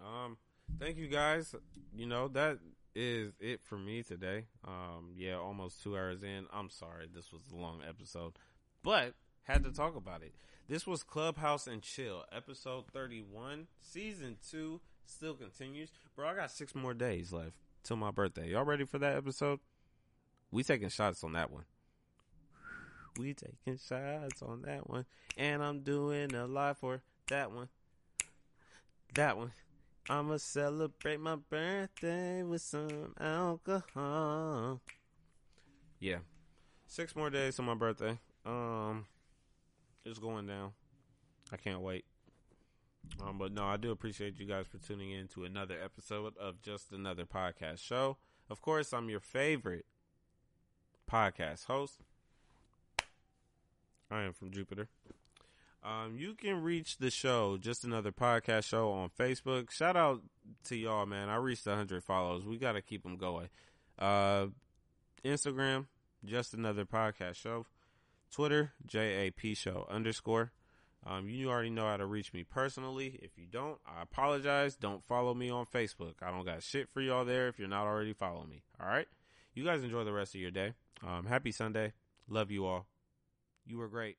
Um, thank you guys. You know that is it for me today. Um, yeah, almost two hours in. I'm sorry, this was a long episode, but had to talk about it. This was Clubhouse and Chill, episode 31, season two, still continues. Bro, I got six more days left till my birthday. Y'all ready for that episode? We taking shots on that one. We taking shots on that one. And I'm doing a live for that one. That one. I'ma celebrate my birthday with some alcohol. Yeah. Six more days on my birthday. Um it's going down. I can't wait. Um, but no, I do appreciate you guys for tuning in to another episode of Just Another Podcast Show. Of course, I'm your favorite podcast host. I am from Jupiter. Um, you can reach the show, just another podcast show on Facebook. Shout out to y'all, man. I reached 100 follows. We got to keep them going. Uh, Instagram, just another podcast show. Twitter, JAP show underscore. Um, you already know how to reach me personally. If you don't, I apologize. Don't follow me on Facebook. I don't got shit for y'all there if you're not already following me. All right. You guys enjoy the rest of your day. Um, happy Sunday. Love you all. You were great.